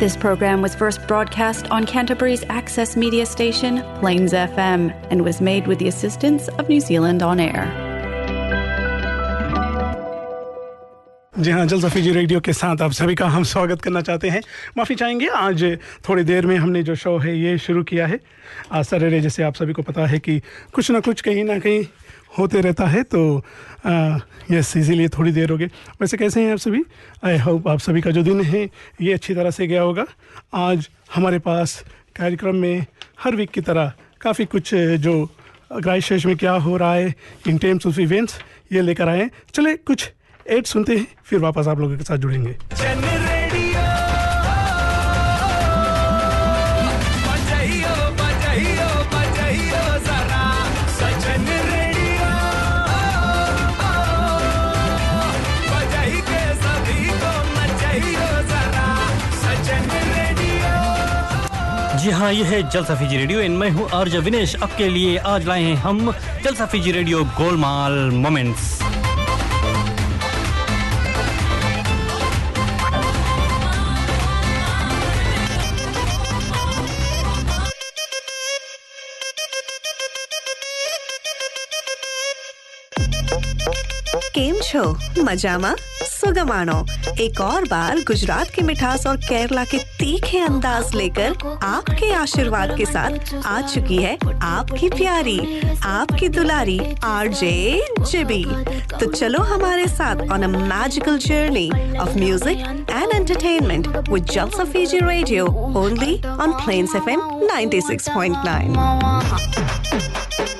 This program was first broadcast on Canterbury's access media station, Plains FM, and was made with the assistance of New Zealand On Air. जी हाँ जल सफीजी radio के साथ आप सभी का हम स्वागत करना चाहते हैं माफ़ी चाहेंगे आज थोड़ी देर में हमने जो शो है ये शुरू किया है आज सरेरे जैसे आप सभी को पता है कि कुछ ना कुछ कहीं ना कहीं होते रहता है तो यस इसीलिए थोड़ी देर हो गई। वैसे कैसे हैं आप सभी? आई होप आप सभी का जो दिन है, ये अच्छी तरह से गया होगा। आज हमारे पास कार्यक्रम में हर वीक की तरह काफ़ी कुछ, जो क्राइस्ट में क्या हो रहा है इन टर्म्स ऑफ़ इवेंट्स ये लेकर आए हैं। चले कुछ एड सुनते हैं, फिर वापस आप लोगों के साथ जुड़ेंगे। जी हाँ ये है जलसा फीजी रेडियो। एंड मैं हूँ अर्ज़ विनेश। आपके लिए आज लाए हैं हम जलसा फीजी रेडियो गोलमाल मोमेंट्स। કેમ છો મજામાં सुगमानो एक और बार गुजरात की मिठास और केरला के तीखे अंदाज लेकर आपके आशीर्वाद के साथ आ चुकी है आपकी प्यारी आपकी दुलारी आरजे जिबी तो चलो हमारे साथ on a magical journey of music and entertainment with Jalsa Fiji Radio only on Plains FM 96.9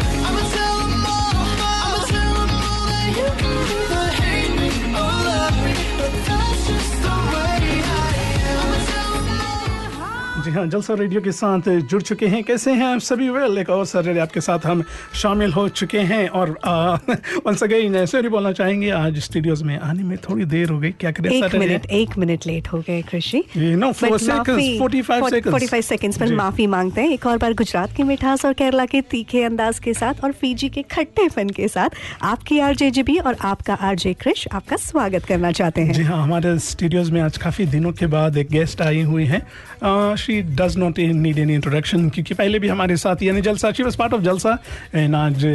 जी हाँ जलसा रेडियो के साथ जुड़ चुके हैं। कैसे हैं आप सभी? वेल एक और सर आपके साथ हम शामिल हो चुके हैं और वंस अगेन सॉरी बोलना चाहेंगे आज स्टूडियोज में आने में थोड़ी देर हो गई। क्या करें? एक मिनट एक मिनट लेट हो गए कृषि। नो फोर्टी फाइव सेकेंड्स पर माफ़ी मांगते हैं। एक और बार गुजरात की मिठास और केरला के तीखे अंदाज के साथ और फीजी के खट्टे फन के साथ आपकी आरजे जीबी और आपका आर जे कृष आपका स्वागत करना चाहते हैं। जी हाँ हमारे स्टूडियोज में आज काफ़ी दिनों के बाद एक गेस्ट आई हुई है। She does not need any introduction क्योंकि पहले भी हमारे साथ यानी Jalsa she was part of Jalsa and आज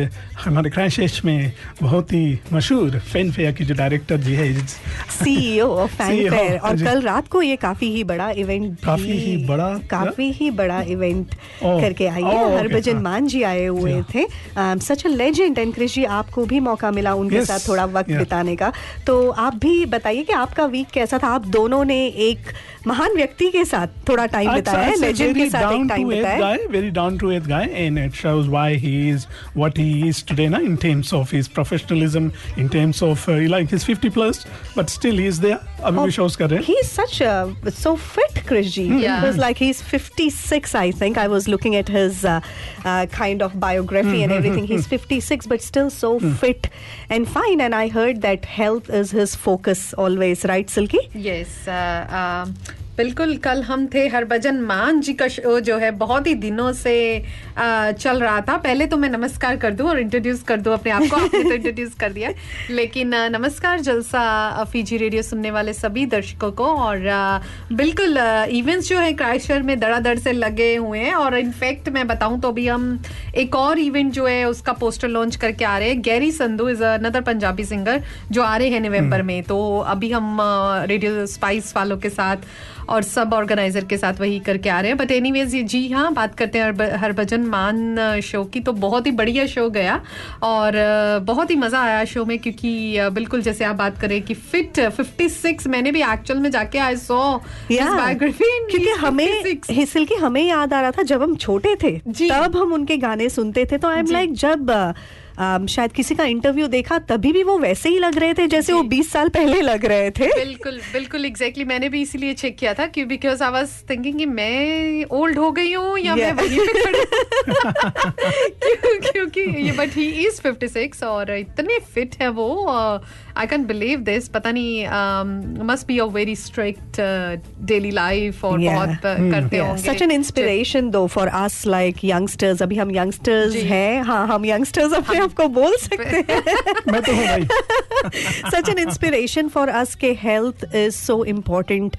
हमारे क्रैश में बहुत ही मशहूर फ़ैन फेयर की जो डायरेक्टर जी है सीईओ ऑफ़ फ़ैन फेयर और कल रात को ये काफ़ी ही बड़ा इवेंट काफ़ी ही बड़ा काफ़ी ही बड़ा इवेंट करके आई है। हरभजन मान जी आए हुए थे। सच अ लेजेंड एंड कृषि आपको भी मौका मिला उनके साथ थोड़ा वक्त बिताने का। तो आप भी बताइए कि आपका वीक कैसा था? आप दोनों ने एक महान व्यक्ति के साथ थोड़ा टाइम बिताया है लेजेंड के साथ एक टाइम बिताया है। Very down to earth guy and it shows why he is what he is today ना in terms of his professionalism in terms of like his 50 plus but still he is there अभी भी shows कर रहे हैं he is such so fit Krish ji he was like he is 56 I think I was looking at his kind of biography and everything. He's 56 but still so fit and fine. And i heard that health is his focus always right silky? Yes uh, uh, बिल्कुल कल हम थे हरभजन मान जी का show जो है बहुत ही दिनों से आ, चल रहा था। पहले तो मैं नमस्कार कर दूँ और इंट्रोड्यूस कर दूँ अपने आप को आपने तो इंट्रोड्यूस कर दिया। लेकिन नमस्कार जलसा फीजी रेडियो सुनने वाले सभी दर्शकों को और आ, बिल्कुल इवेंट्स जो है क्राइशर में दड़ादड़ से लगे हुए हैं और इनफैक्ट मैं बताऊँ तो अभी हम एक और इवेंट जो है उसका पोस्टर लॉन्च करके आ रहे हैं। Gary Sandhu is another Punjabi singer जो आ रहे हैं नवंबर में। तो अभी हम रेडियो स्पाइस वालों के साथ और सब ऑर्गेनाइजर के साथ वही करके आ रहे हैं। बट एनीवेज ये जी हाँ बात करते हैं हरभजन मान शो की। तो बहुत ही बढ़िया शो गया और बहुत ही मज़ा आया शो में क्योंकि बिल्कुल जैसे आप बात करें कि फिट 56 मैंने भी एक्चुअल में जाके आई सो बायोग्राफी क्योंकि हमें हिसल की हमें याद आ रहा था जब हम छोटे थे। तब हम उनके गाने सुनते थे। तो आई एम लाइक जब शायद किसी का इंटरव्यू देखा तभी भी वो वैसे ही लग रहे थे जैसे वो 20 साल पहले लग रहे थे बिल्कुल बिल्कुल एग्जैक्टली मैंने भी इसीलिए चेक किया था क्यों बिकॉज़ आई वाज थिंकिंग कि मैं ओल्ड हो गई हूँ या मैं Yeah. वहीं पे खड़ी क्योंकि ये बट ही इज़ 56 और इतने फिट है वो आई कैन बिलीव दिस पता नहीं must be a very strict daily life और Yeah. बहुत uh, करते yeah. होंगे such an inspiration to for us like youngsters अभी हम यंगस्टर्स। हैं हाँ हम यंगस्टर्स अपने आप को बोल सकते हैं। मैं तो हूँ भाई। Such an inspiration for us के health is so important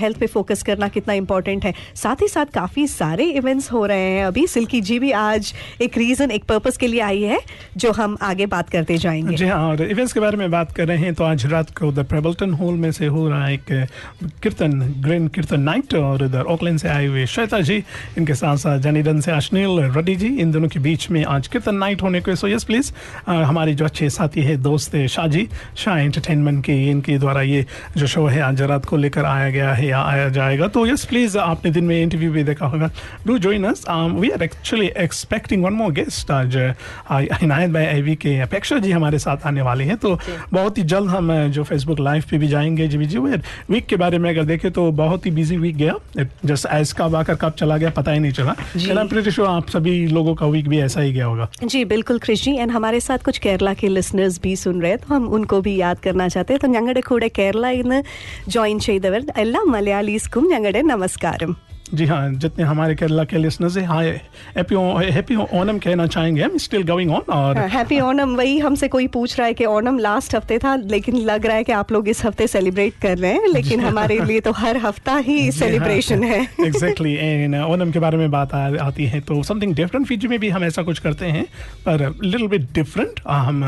health पे फोकस करना कितना इम्पोर्टेंट है। साथ ही साथ काफ़ी सारे इवेंट्स हो रहे हैं। अभी सिल्की जी भी आज एक रीजन एक पर्पस के लिए आई है जो हम आगे बात करते जाएँगे। जी हाँ और इवेंट्स के बारे में बात कर रहे हैं तो आज रात को द प्रेबल्टन हॉल में से हो रहा है एक कीर्तन ग्रैंड कीर्तन नाइट और इधर ऑकलैंड से आए हुए श्वेता जी इनके साथ साथ जनीडन से अश्नील रेड्डी जी इन दोनों के बीच में आज कीर्तन नाइट होने को। सो यस प्लीज़ हमारे जो अच्छे साथी है दोस्त है शाह जी शाह एंटरटेनमेंट के इनके द्वारा ये जो शो है आज रात को लेकर आया गया है या आया जाएगा। तो यस प्लीज़ आपने दिन में इंटरव्यू भी देखा होगा। Do join us we are actually expecting one more guest आज uh, इनायत भाई आई के अपेक्षा जी हमारे साथ आने वाले हैं। तो बहुत ही जल्द हम uh, जो फेसबुक लाइव पे भी जाएँगे जी जी वीक के बारे में अगर देखें तो बहुत ही बिज़ी वीक गया। जस्ट एज कब आकर कब चला गया पता ही नहीं चला। आप सभी लोगों का वीक भी ऐसा ही गया होगा। जी बिल्कुल क्रिश ജി ആൻഡ് ഹമാരെ സാത്ത് കുച്ച് കേരള കെ ലിസണേഴ്സ് ബി സുൻ റേ ഹം ഉൻകോ ബി യാദ് കർണാ ചാത്തേ ഞങ്ങളുടെ കൂടെ കേരള ഇന്ന് ജോയിൻ ചെയ്തവർ എല്ലാ മലയാളീസ്ക്കും ഞങ്ങളുടെ നമസ്കാരം. जी हाँ जितने हमारे केरला के लिसनर्स हैं हाय हैप्पी हैप्पी ओनम कहना चाहेंगे हम स्टिल गोइंग ऑन और हैप्पी ओनम वही हमसे कोई पूछ रहा है कि ओनम लास्ट हफ़्ते था लेकिन लग रहा है कि आप लोग इस हफ़्ते सेलिब्रेट कर रहे हैं लेकिन हमारे लिए तो हर हफ़्ता ही सेलिब्रेशन है। एग्जैक्टली एंड ओनम के बारे में बात आ, आती है तो समथिंग डिफरेंट फिजी में भी हम ऐसा कुछ करते हैं पर लिटिल बिट डिफरेंट हम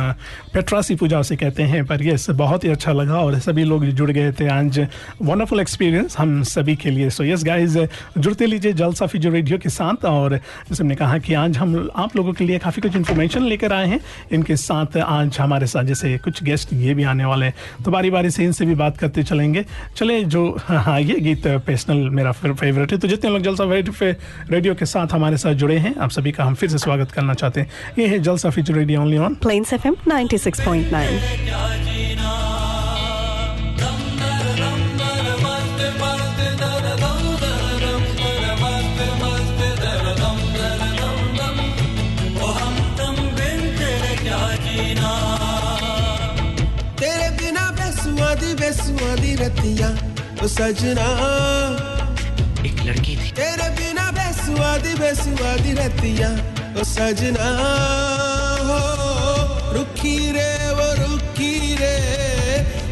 पेट्रासी पूजा उसे कहते हैं पर यस बहुत ही अच्छा लगा और सभी लोग जुड़ गए थे आज वंडरफुल एक्सपीरियंस हम सभी के लिए। सो यस गाइज़ जुड़ते लीजिए जलसा फिजो रेडियो के साथ और जैसे हमने कहा कि आज हम आप लोगों के लिए काफ़ी कुछ इन्फॉर्मेशन लेकर आए हैं। इनके साथ आज हमारे साथ जैसे कुछ गेस्ट ये भी आने वाले हैं। तो बारी बारी से इनसे भी बात करते चलेंगे। चले जो हाँ ये गीत पर्सनल मेरा फेवरेट है। तो जितने लोग जलसा रेडियो के साथ हमारे साथ जुड़े हैं, आप सभी का हम फिर से स्वागत करना चाहते हैं। ये है Jalsa Fiji radio only on Plains FM 96.9 तेरे बेसुआ दी रतिया ओ सजना। एक लड़की थी। तेरे बिना बेसुआ दी बेसुआ दी रतिया ओ सजना। हो रुखी रे वो रुखी रे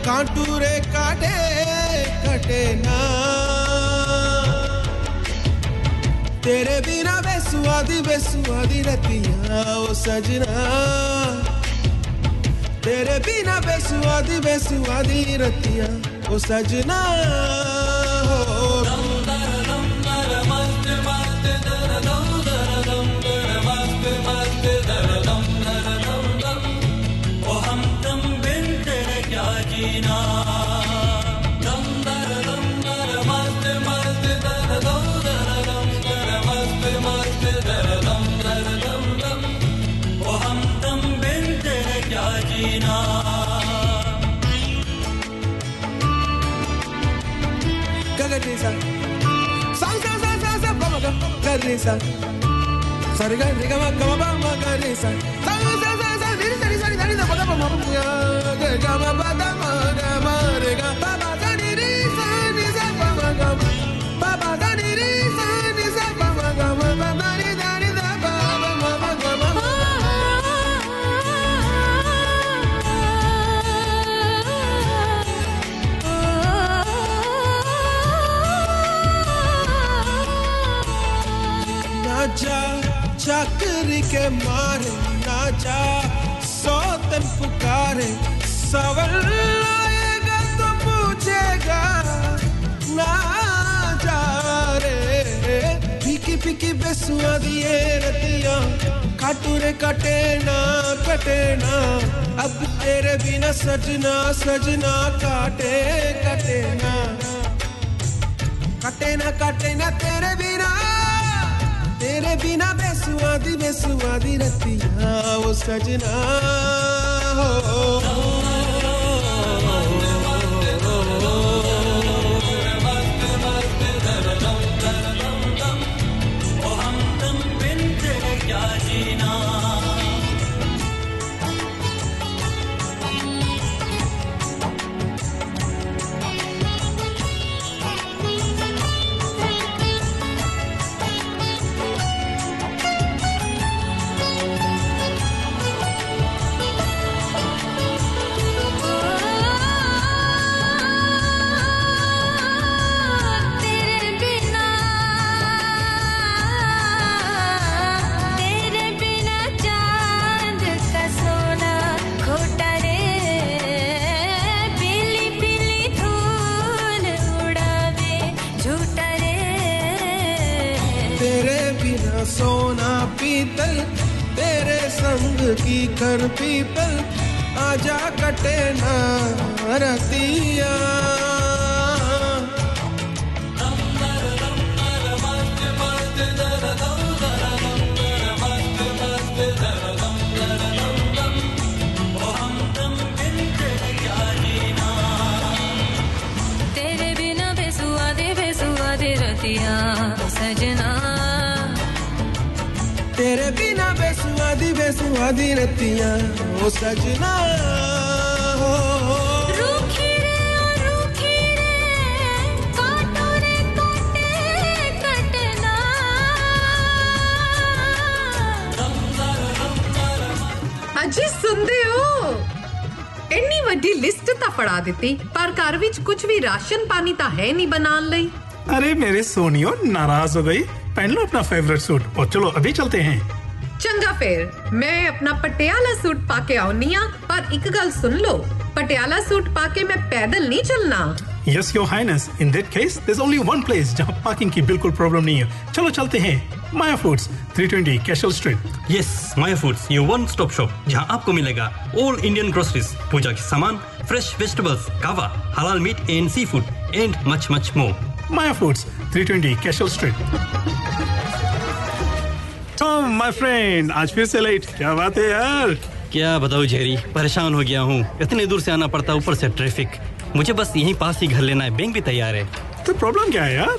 कांटू रे काटे कटे ना। तेरे बिना बेसुआ दी बेसुआ दी रतिया ओ सजना। तेरे बिना बेसुआदी बेसुआदी रतिया ओ सजना हो। Teresa. Salsa, salsa, salsa, como que Sariga, riga, como bamba, Teresa. Salsa, salsa, salsa, salsa, salsa, salsa, como bamba, Teresa. चाकरी के मारे नाचा सौतन पुकारे, सवल आएगा तो पूछेगा, ना जा रे। फीकी फीकी बेसुआ दिए रतिया काटू रे कटे ना कटे ना। अब तेरे बिना सजना सजना काटे, कटे ना। कटे ना कटे ना तेरे बिना तेरे बिना बेसुआदी बेसुआदी रतिया वो सजना तेरे की कर पीपल आजा कटे ना रतिया। बेसुआदी बेसुआदी रतिया ओ सजना हो रूखी रे ओ रूखी रे काटो रे काटे कटना ਅਜੀ ਸੁਣਦੇ ਹੋ ਇੰਨੀ ਵੱਡੀ ਲਿਸਟ ਤਾਂ ਫੜਾ ਦਿੱਤੀ ਪਰ ਘਰ ਵਿੱਚ ਕੁਝ ਵੀ ਰਾਸ਼ਨ ਪਾਣੀ ਤਾਂ ਹੈ ਨਹੀਂ ਬਣਾਉਣ ਲਈ अरे मेरे सोनियो नाराज हो गई पहन लो अपना फेवरेट सूट और चलो अभी चलते हैं ਚੰਗਾ ਫੇਰ ਮੈਂ ਆਪਣਾ ਪਟਿਆਲਾ ਸੂਟ ਪਾ ਕੇ ਆਉਣੀ ਆ ਪਰ ਇੱਕ ਗੱਲ ਸੁਣ ਲਓ ਪਟਿਆਲਾ ਸੂਟ ਪਾ ਕੇ ਮੈਂ ਪੈਦਲ ਨਹੀਂ ਚੱਲਣਾ yes your highness in that case there's only one place जहाँ पार्किंग की बिल्कुल प्रॉब्लम नहीं है चलो चलते हैं Maya Foods 320 Cashel Street yes Maya Foods ये वन स्टॉप शॉप जहां आपको मिलेगा ऑल इंडियन ग्रोसरीज पूजा के सामान फ्रेश वेजिटेबल्स कावा हलाल meat and seafood and much much more Maya Foods 320 Cashel Street Tom my friend आज फिर से लेट क्या बात है यार? क्या बताऊँ जेरी? परेशान हो गया हूँ। इतने दूर से आना पड़ता ऊपर से ट्रैफ़िक मुझे बस यहीं पास ही घर लेना है। बैंक भी तैयार है। तो प्रॉब्लम क्या है यार?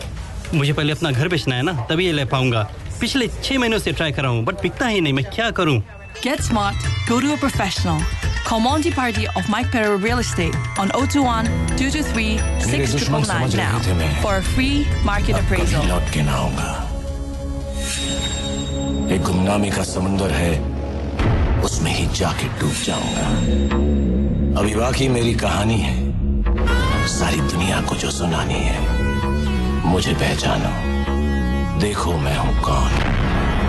मुझे पहले अपना घर बेचना है ना तभी ये ले पाऊँगा। पिछले छह महीनों से ट्राई कर रहा हूँ बट बिकता ही नहीं। मैं क्या करूँ? Get smart, go to a professional. Call Monty Party of Mike Perro Real Estate on 021 223 मेरे दुश्मन समझ 6999 रहे थे मैं। now for a free market appraisal. एक गुमनामी का समुंदर है, उसमें ही जाके डूब जाऊँगा। अभी बाकी मेरी कहानी है। सारी दुनिया को जो सुनानी है, मुझे पहचानो। देखो मैं हूँ कौन।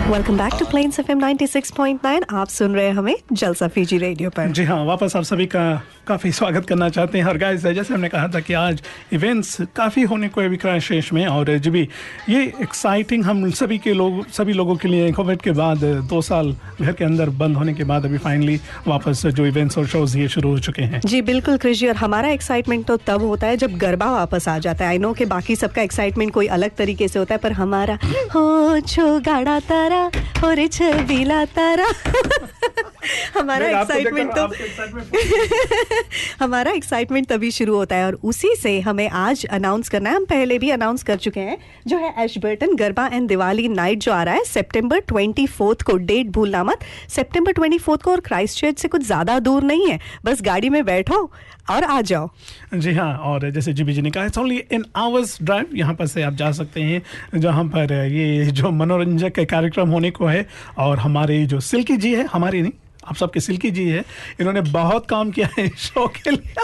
Welcome back to Plains FM 96.9 आप सुन रहे हैं हमें जलसा फीजी रेडियो पर। जी हाँ वापस आप सभी का काफ़ी स्वागत करना चाहते हैं। और गाइस जैसे हमने कहा था कि आज इवेंट्स काफ़ी होने को है विक्रांत शेष में और जी भी ये एक्साइटिंग हम सभी के लोग सभी लोगों के लिए कोविड के बाद दो साल घर के अंदर बंद होने के बाद अभी फाइनली वापस जो इवेंट्स और शोज़ ये शुरू हो चुके हैं। जी बिल्कुल कृषि और हमारा एक्साइटमेंट तो तब होता है जब गरबा वापस आ जाता है। आई नो कि बाकी सबका एक्साइटमेंट कोई अलग तरीके से होता है पर हमारा हो छो गाड़ा तारा हो रे छबीला तारा हमारा एक्साइटमेंट तो हमारा एक्साइटमेंट तभी शुरू होता है और उसी से हमें आज अनाउंस करना है। हम पहले भी अनाउंस कर चुके हैं जो है Ashburton garba and Diwali night जो आ रहा है सितंबर ट्वेंटी फोर्थ को डेट भूलना मत। सितंबर ट्वेंटी को और क्राइस्ट चर्च से कुछ ज़्यादा दूर नहीं है। बस गाड़ी में बैठो और आ जाओ। जी हाँ और जैसे जी जी ने कहा it's only in hours drive यहाँ पर से आप जा सकते हैं, जहाँ पर ये जो मनोरंजक कार्यक्रम होने को है, और हमारे जो सिल्की जी है, हमारी नहीं आप सबके सिल्की जी है। इन्होंने बहुत काम किया है शो के लिए।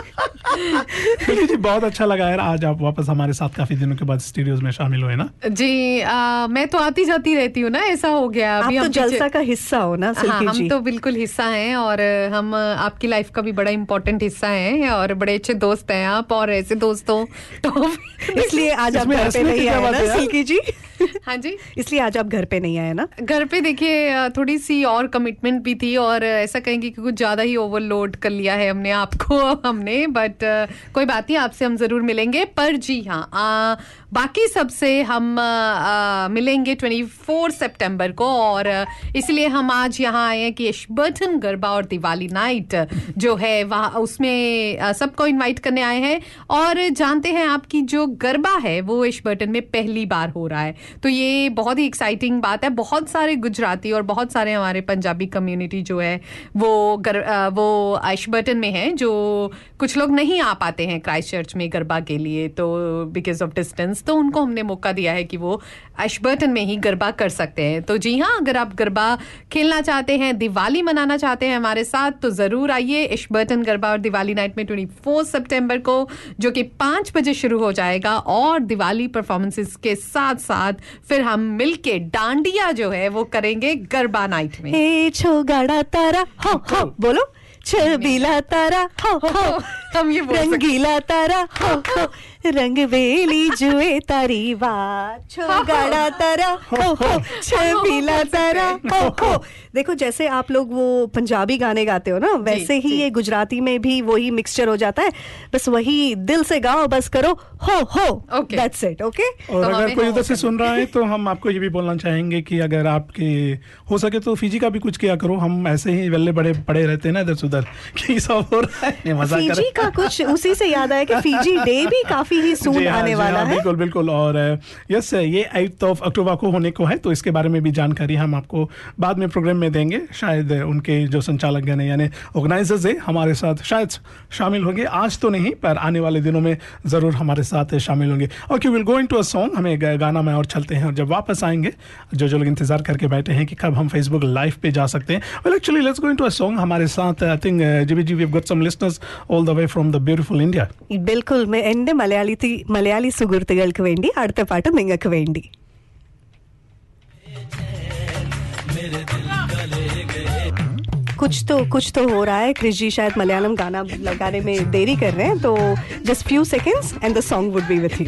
सिल्की जी बहुत अच्छा लगा यार। आज आप वापस हमारे साथ काफ़ी दिनों के बाद स्टूडियोज में शामिल हुए ना? जी आ, मैं तो आती जाती रहती हूँ ना ऐसा हो गया। आप अभी तो हम जलसा का हिस्सा हो ना सिल्की हाँ सिल्की हम तो बिल्कुल हिस्सा हैं और हम आपकी लाइफ का भी बड़ा इम्पोर्टेंट हिस्सा है और बड़े अच्छे दोस्त हैं आप और ऐसे दोस्तों तो इसलिए आज आप है? सिल्की जी? हाँ जी। इसलिए आज आप घर पे नहीं आए ना? घर पे देखिए थोड़ी सी और कमिटमेंट भी थी और ऐसा कहेंगे कि कुछ ज़्यादा ही ओवरलोड कर लिया है हमने आपको हमने बट कोई बात नहीं आपसे हम ज़रूर मिलेंगे। पर जी हाँ बाकी सबसे हम आ, मिलेंगे 24 सितंबर को और इसलिए हम आज यहाँ आए हैं कि एशबर्टन गरबा और दिवाली नाइट जो है वहाँ उसमें सबको इनवाइट करने आए हैं और जानते हैं आपकी जो गरबा है वो एशबर्टन में पहली बार हो रहा है। तो ये बहुत ही एक्साइटिंग बात है। बहुत सारे गुजराती और बहुत सारे हमारे पंजाबी कम्युनिटी जो है वो गर, वो एशबर्टन में है जो कुछ लोग नहीं आ पाते हैं क्राइस्ट चर्च में गरबा के लिए तो बिकॉज़ ऑफ़ डिस्टेंस तो उनको हमने मौका दिया है कि वो एशबर्टन में ही गरबा कर सकते हैं। तो जी हाँ अगर आप गरबा खेलना चाहते हैं दिवाली मनाना चाहते हैं हमारे साथ तो ज़रूर आइए एशबर्टन गरबा और दिवाली नाइट में ट्वेंटी फोर सितंबर को जो कि पाँच बजे शुरू हो जाएगा और दिवाली परफॉर्मेंसेस के साथ साथ फिर हम मिलके डांडिया जो है वो करेंगे गरबा नाइट में। ए छो गाड़ा तारा हो हो बोलो। छबीला तारा हो हो। हम ये बोल रंगीला तारा हो हो रंग बेली जुए तारी छो गाड़ा तारा हो हो छबीला तारा हो हो देखो जैसे आप लोग वो पंजाबी गाने गाते हो ना वैसे ही ये गुजराती में भी वही मिक्सचर हो जाता है। बस वही दिल से गाओ बस करो हो हो। दैट्स इट ओके और अगर कोई उधर से सुन रहा है। तो हम आपको ये भी बोलना चाहेंगे कि अगर आपके हो सके तो फिजी का भी कुछ किया करो। हम ऐसे ही वेल्ले बड़े पड़े रहते हैं ना इधर से उधर कि सब हो रहा है मज़ा कर फीजी कुछ उसी से याद आया कि फीजी डे भी काफ़ी ही सून जी हाँ, आने वाला हाँ, है। बिल्कुल बिल्कुल और यस ये एट्थ ऑफ़ अक्टूबर को होने को है तो इसके बारे में भी जानकारी हम आपको बाद में प्रोग्राम में देंगे। शायद उनके जो संचालक गण हैं यानी ऑर्गेनाइजर्स है हमारे साथ शायद शामिल होंगे। आज तो नहीं पर आने वाले दिनों में ज़रूर हमारे साथ शामिल होंगे। Okay will go into a song हमें गाना में और चलते हैं और जब वापस आएँगे जो जो लोग इंतज़ार करके बैठे हैं कि कब हम फेसबुक लाइव पे जा सकते हैं। Well actually let's go to a song हमारे साथ I think GB ji we got some listeners all the way from the beautiful India ബിൽക്കുൽ എന്റെ മലയാളി മലയാളി സുഹൃത്തുക്കൾക്ക് വേണ്ടി അടുത്ത പാട്ട് നിങ്ങൾക്ക് വേണ്ടി कुछ तो कुछ तो हो रहा है क्रिश जी शायद मलयालम गाना लगाने में देरी कर रहे हैं तो just few seconds and the song would be with you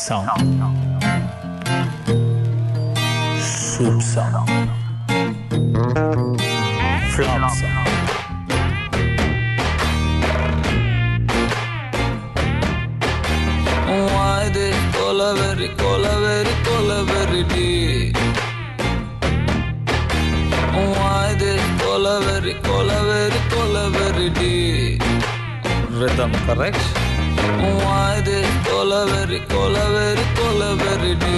Subção. Subção. Flopção. Why this கொலவெறி கொலவெறி கொலவெறி டீ வாயுது கொலவெறி கொலவெறி கொலவெறி டீ Rhythm correct? Why கொலவெறி கொலவெறி கொலவெறி நீ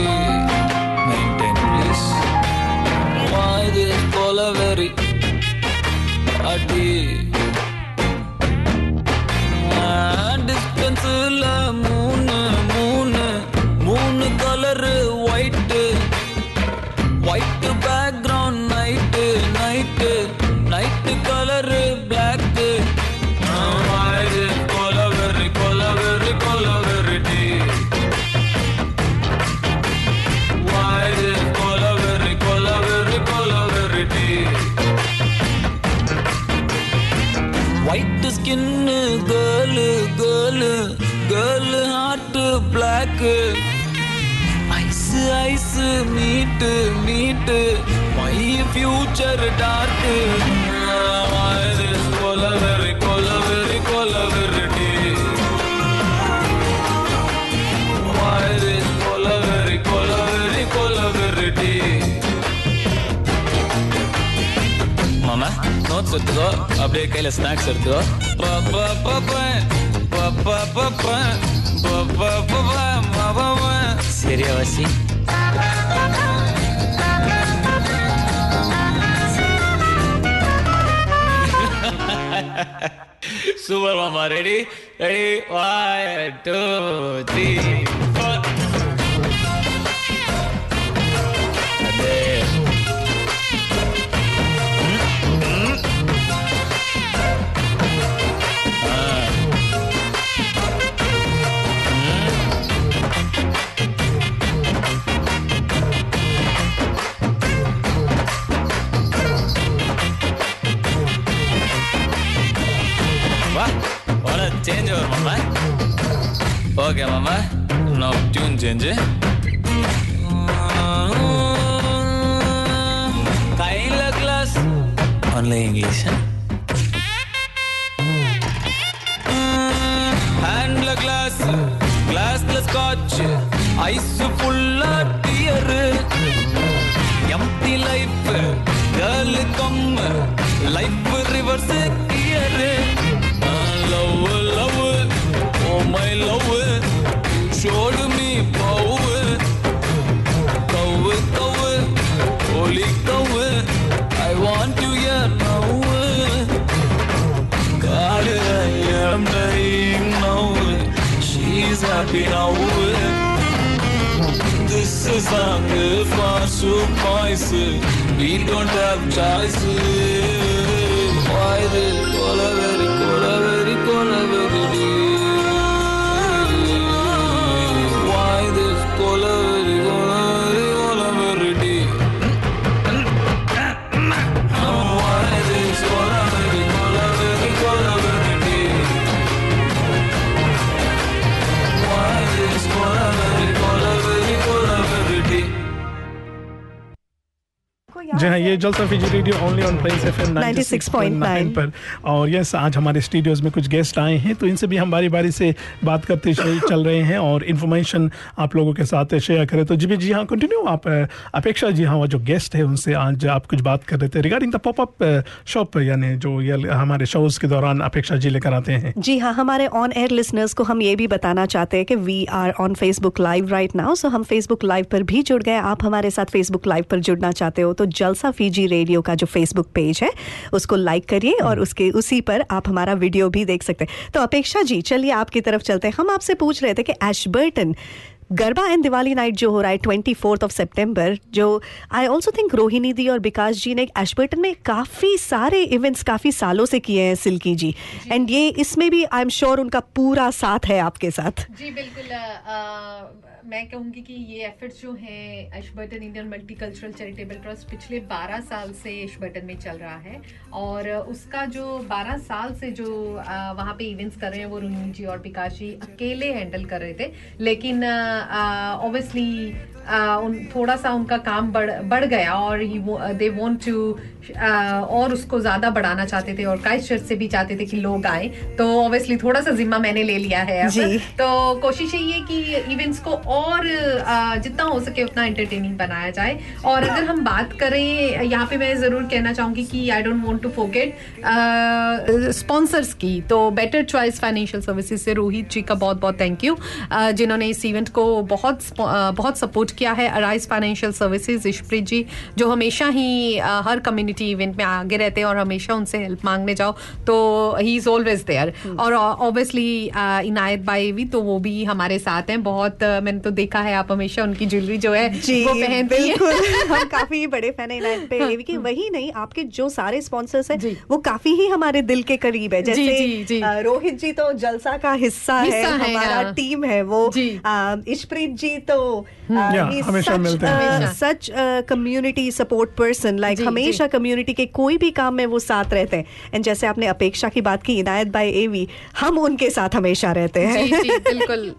அப்படியே கையில ஸ்நாக்ஸ் எடுத்துக்கோ சரியா வாசி சூப்பர் மாமா ready ready one two three four change over மாமா ஓகே மாமா நோ டியூன் சேஞ்சு கையில் கிளாஸ் ஒன்லி இங்கிலீஷ் ஹேண்ட்ல கிளாஸ் கிளாஸ்ல ஸ்காட்ச் ஐஸ் ஃபுல்லா tear empty life girl come life reverse gear my love, showed me power. Cow, cow, holy cow, I want you here now. God, I am dying now. She's happy now. This is song for surprise. We don't have choice. Why this Jalsa Fiji radio only on Plains FM 96.9 पर। और yes आज हमारे studios में कुछ guest आए हैं तो इनसे भी हम बारी बारी से बात करते चल रहे हैं और इन्फॉर्मेशन आप लोगों के साथ शेयर करें। तो जी भी जी हाँ कंटिन्यू आप अपेक्षा जी हाँ वो जो गेस्ट है उनसे आज आप कुछ बात कर रहे थे रिगार्डिंग द पॉपअप शॉप यानी जो ये हमारे शोज़ के दौरान अपेक्षा जी लेकर आते हैं। जी हाँ हमारे ऑन एयर लिसनर्स को हम ये भी बताना चाहते हैं कि we are on Facebook live right now so हम फेसबुक लाइव पर भी जुड़ गए। आप हमारे साथ फेसबुक लाइव पर जुड़ना चाहते हो तो जलसा फीजी रेडियो का जो फेसबुक पेज है उसको लाइक करिए और उसके उसी पर आप हमारा वीडियो भी देख सकते हैं। तो अपेक्षा जी चलिए आपकी तरफ़ चलते हैं। हम आपसे पूछ रहे थे कि Ashburton garba and Diwali night जो हो रहा है ट्वेंटी फोर्थ ऑफ़ सेप्टेम्बर जो I also think Rohini di और विकास जी ने एशबर्टन में काफ़ी सारे इवेंट्स काफ़ी सालों से किए हैं सिल्की जी। एंड ये इसमें भी आई एम श्योर उनका पूरा साथ है आपके साथ। जी बिल्कुल मैं कहूँगी कि ये एफर्ट्स जो हैं Ashburton Indian multicultural charitable trust पिछले 12 साल से एशबर्टन में चल रहा है और उसका जो 12 साल से जो वहाँ पे इवेंट्स कर रहे हैं, वो रोहिणी जी और विकास जी अकेले हैंडल कर रहे थे। लेकिन ऑब्वियसली उन थोड़ा सा उनका काम बढ़ बढ़ गया और दे वॉन्ट टू और उसको ज़्यादा बढ़ाना चाहते थे और क्राइस्ट चर्च से भी चाहते थे कि लोग आए। तो ऑब्वियसली थोड़ा सा जिम्मा मैंने ले लिया है अब जी। तो कोशिश यही है कि इवेंट्स को और जितना हो सके उतना एंटरटेनिंग बनाया जाए। और अगर हम बात करें यहाँ पे मैं ज़रूर कहना चाहूँगी कि I don't want to forget sponsors की। तो बेटर चॉइस फाइनेंशियल सर्विसेज़ से रोहित जी का बहुत बहुत थैंक यू जिन्होंने इस इवेंट को बहुत बहुत सपोर्ट किया है। Arise financial services Ishpreet ji जो हमेशा ही हर कम्युनिटी इवेंट में आगे रहते हैं और हमेशा उनसे हेल्प मांगने जाओ तो ही इज़ ऑलवेज देयर और ऑब्वियसली इनायत बाई भी तो वो भी हमारे साथ हैं। बहुत मैंने तो देखा है आप हमेशा उनकी ज्वेलरी जो है जी वो पहनती हैं। बिल्कुल। हम काफ़ी बड़े फ़ैन है इनायत पे ये भी वही नहीं आपके जो सारे स्पॉन्सर्स हैं वो काफ़ी ही हमारे दिल के करीब है। जैसे जी, जी। अ, रोहित जी तो जलसा का हिस्सा, है हिस्सा है, हमारा हाँ। टीम है वो। इशप्रीत जी तो हमेशा मिलते हैं। Such community support person like हमेशा कम्युनिटी के कोई भी काम में वो साथ रहते हैं। एंड जैसे आपने अपेक्षा की बात की इनायत बाय एवी हम उनके साथ हमेशा रहते हैं। जी जी बिल्कुल।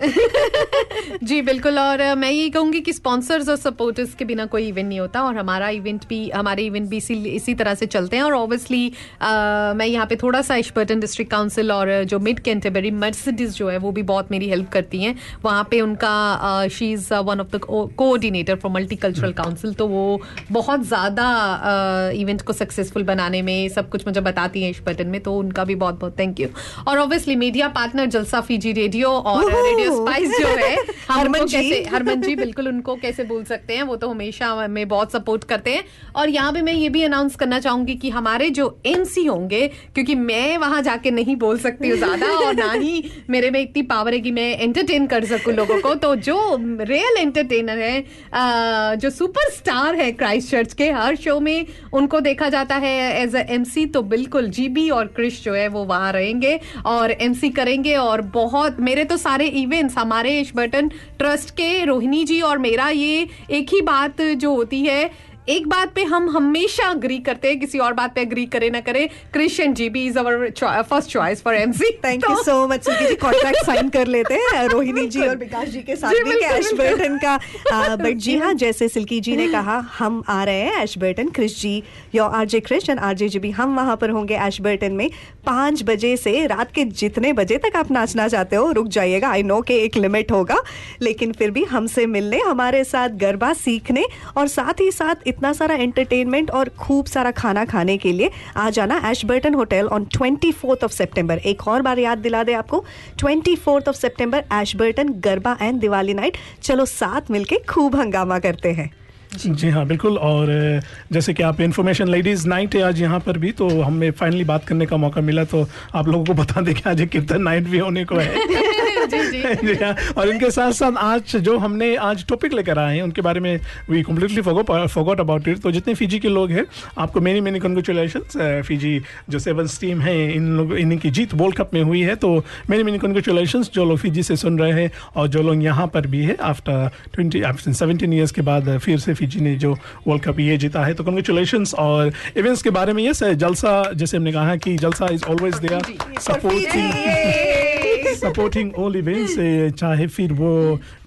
जी बिल्कुल और मैं यही कहूँगी कि स्पॉन्सर्स और सपोर्टर्स के बिना कोई इवेंट नहीं होता और हमारा इवेंट भी हमारे इवेंट भी इसी इसी तरह से चलते हैं। और ऑब्वियसली मैं यहाँ पे थोड़ा सा इशपर्टन डिस्ट्रिक्ट काउंसिल और जो मिड कैंटेबरी मर्सिडीज जो है वो भी बहुत मेरी हेल्प करती हैं। वहाँ पे उनका she is one of of the coordinator for multi cultural council तो वो बहुत ज़्यादा इवेंट को सक्सेसफुल बनाने में सब कुछ मुझे बताती हैं इस बटन में तो उनका भी बहुत बहुत थैंक यू और obviously media partner Jalsa Fiji radio और रेडियो स्पाइस जो है हरमन जी। हरमन जी बिल्कुल उनको कैसे भूल सकते हैं वो तो हमेशा हमें बहुत सपोर्ट करते हैं। और यहाँ पे मैं ये भी अनाउंस करना चाहूँगी कि हमारे जो एमसी होंगे क्योंकि मैं वहाँ जाके नहीं बोल सकती हूँ ज़्यादा और ना ही मेरे में इतनी पावर है कि मैं एंटरटेन कर सकूँ लोगों को तो जो रियल एंटरटेनर है। आ, जो सुपरस्टार है क्राइस्ट चर्च के हर शो में उनको देखा जाता है एज अ एमसी तो बिल्कुल जीबी और क्रिश जो है वो वहाँ रहेंगे और एमसी करेंगे और बहुत मेरे तो सारे इवेंट्स हमारे इश बटन ट्रस्ट के रोहिणी जी और मेरा ये एक ही बात जो होती है एक बात पे हम हमेशा अग्री करते हैं किसी और बात पे अग्री करे ना करे Christian GB is our first choice for MC thank you so much ji contract sign कर लेते हैं रोहिणी जी और विकास जी के साथ जी, भी एशबर्टन का बट जी हाँ जैसे सिल्की जी ने कहा हम आ रहे हैं Ashburton Krish ji your RJ Krish and RJ ji भी हम वहाँ पर होंगे एशबर्टन में पाँच बजे से रात के जितने बजे तक आप नाचना चाहते हो रुक जाइएगा आई नो के एक लिमिट होगा लेकिन फिर भी हमसे मिलने हमारे साथ गरबा सीखने और साथ ही साथ इतना सारा एंटरटेनमेंट और खूब सारा खाना खाने के लिए आ जाना Ashburton hotel on twenty fourth of September एक और बार याद दिला दे आपको twenty fourth of September Ashburton garba and Diwali night चलो साथ मिलके खूब हंगामा करते हैं। जी हाँ बिल्कुल। और जैसे कि आप इन्फॉर्मेशन लेडीज़ नाइट है आज यहाँ पर भी तो हमें फाइनली बात करने का मौका मिला तो आप लोगों को बता दें कि आज एक कीर्तन नाइट भी होने को हाँ। और इनके साथ साथ आज जो हमने आज टॉपिक लेकर आए हैं उनके बारे में we completely forgot about it तो जितने फीजी के लोग हैं आपको मेनी मेनी कंग्रेचुलेशन फीजी जो सेवन टीम है इन लोग इनकी जीत वर्ल्ड कप में हुई है। तो मेनी मेनी कंग्रेचुलेशन जो लोग फीजी से सुन रहे हैं और जो लोग यहाँ पर भी है। After twenty after seventeen years के बाद फिर से फीजी ने जो वर्ल्ड कप ये जीता है। तो कंग्रेचुलेशन और इवेंट्स के बारे में यस जलसा जैसे हमने कहा कि Jalsa is always there supporting supporting all events चाहे फिर वो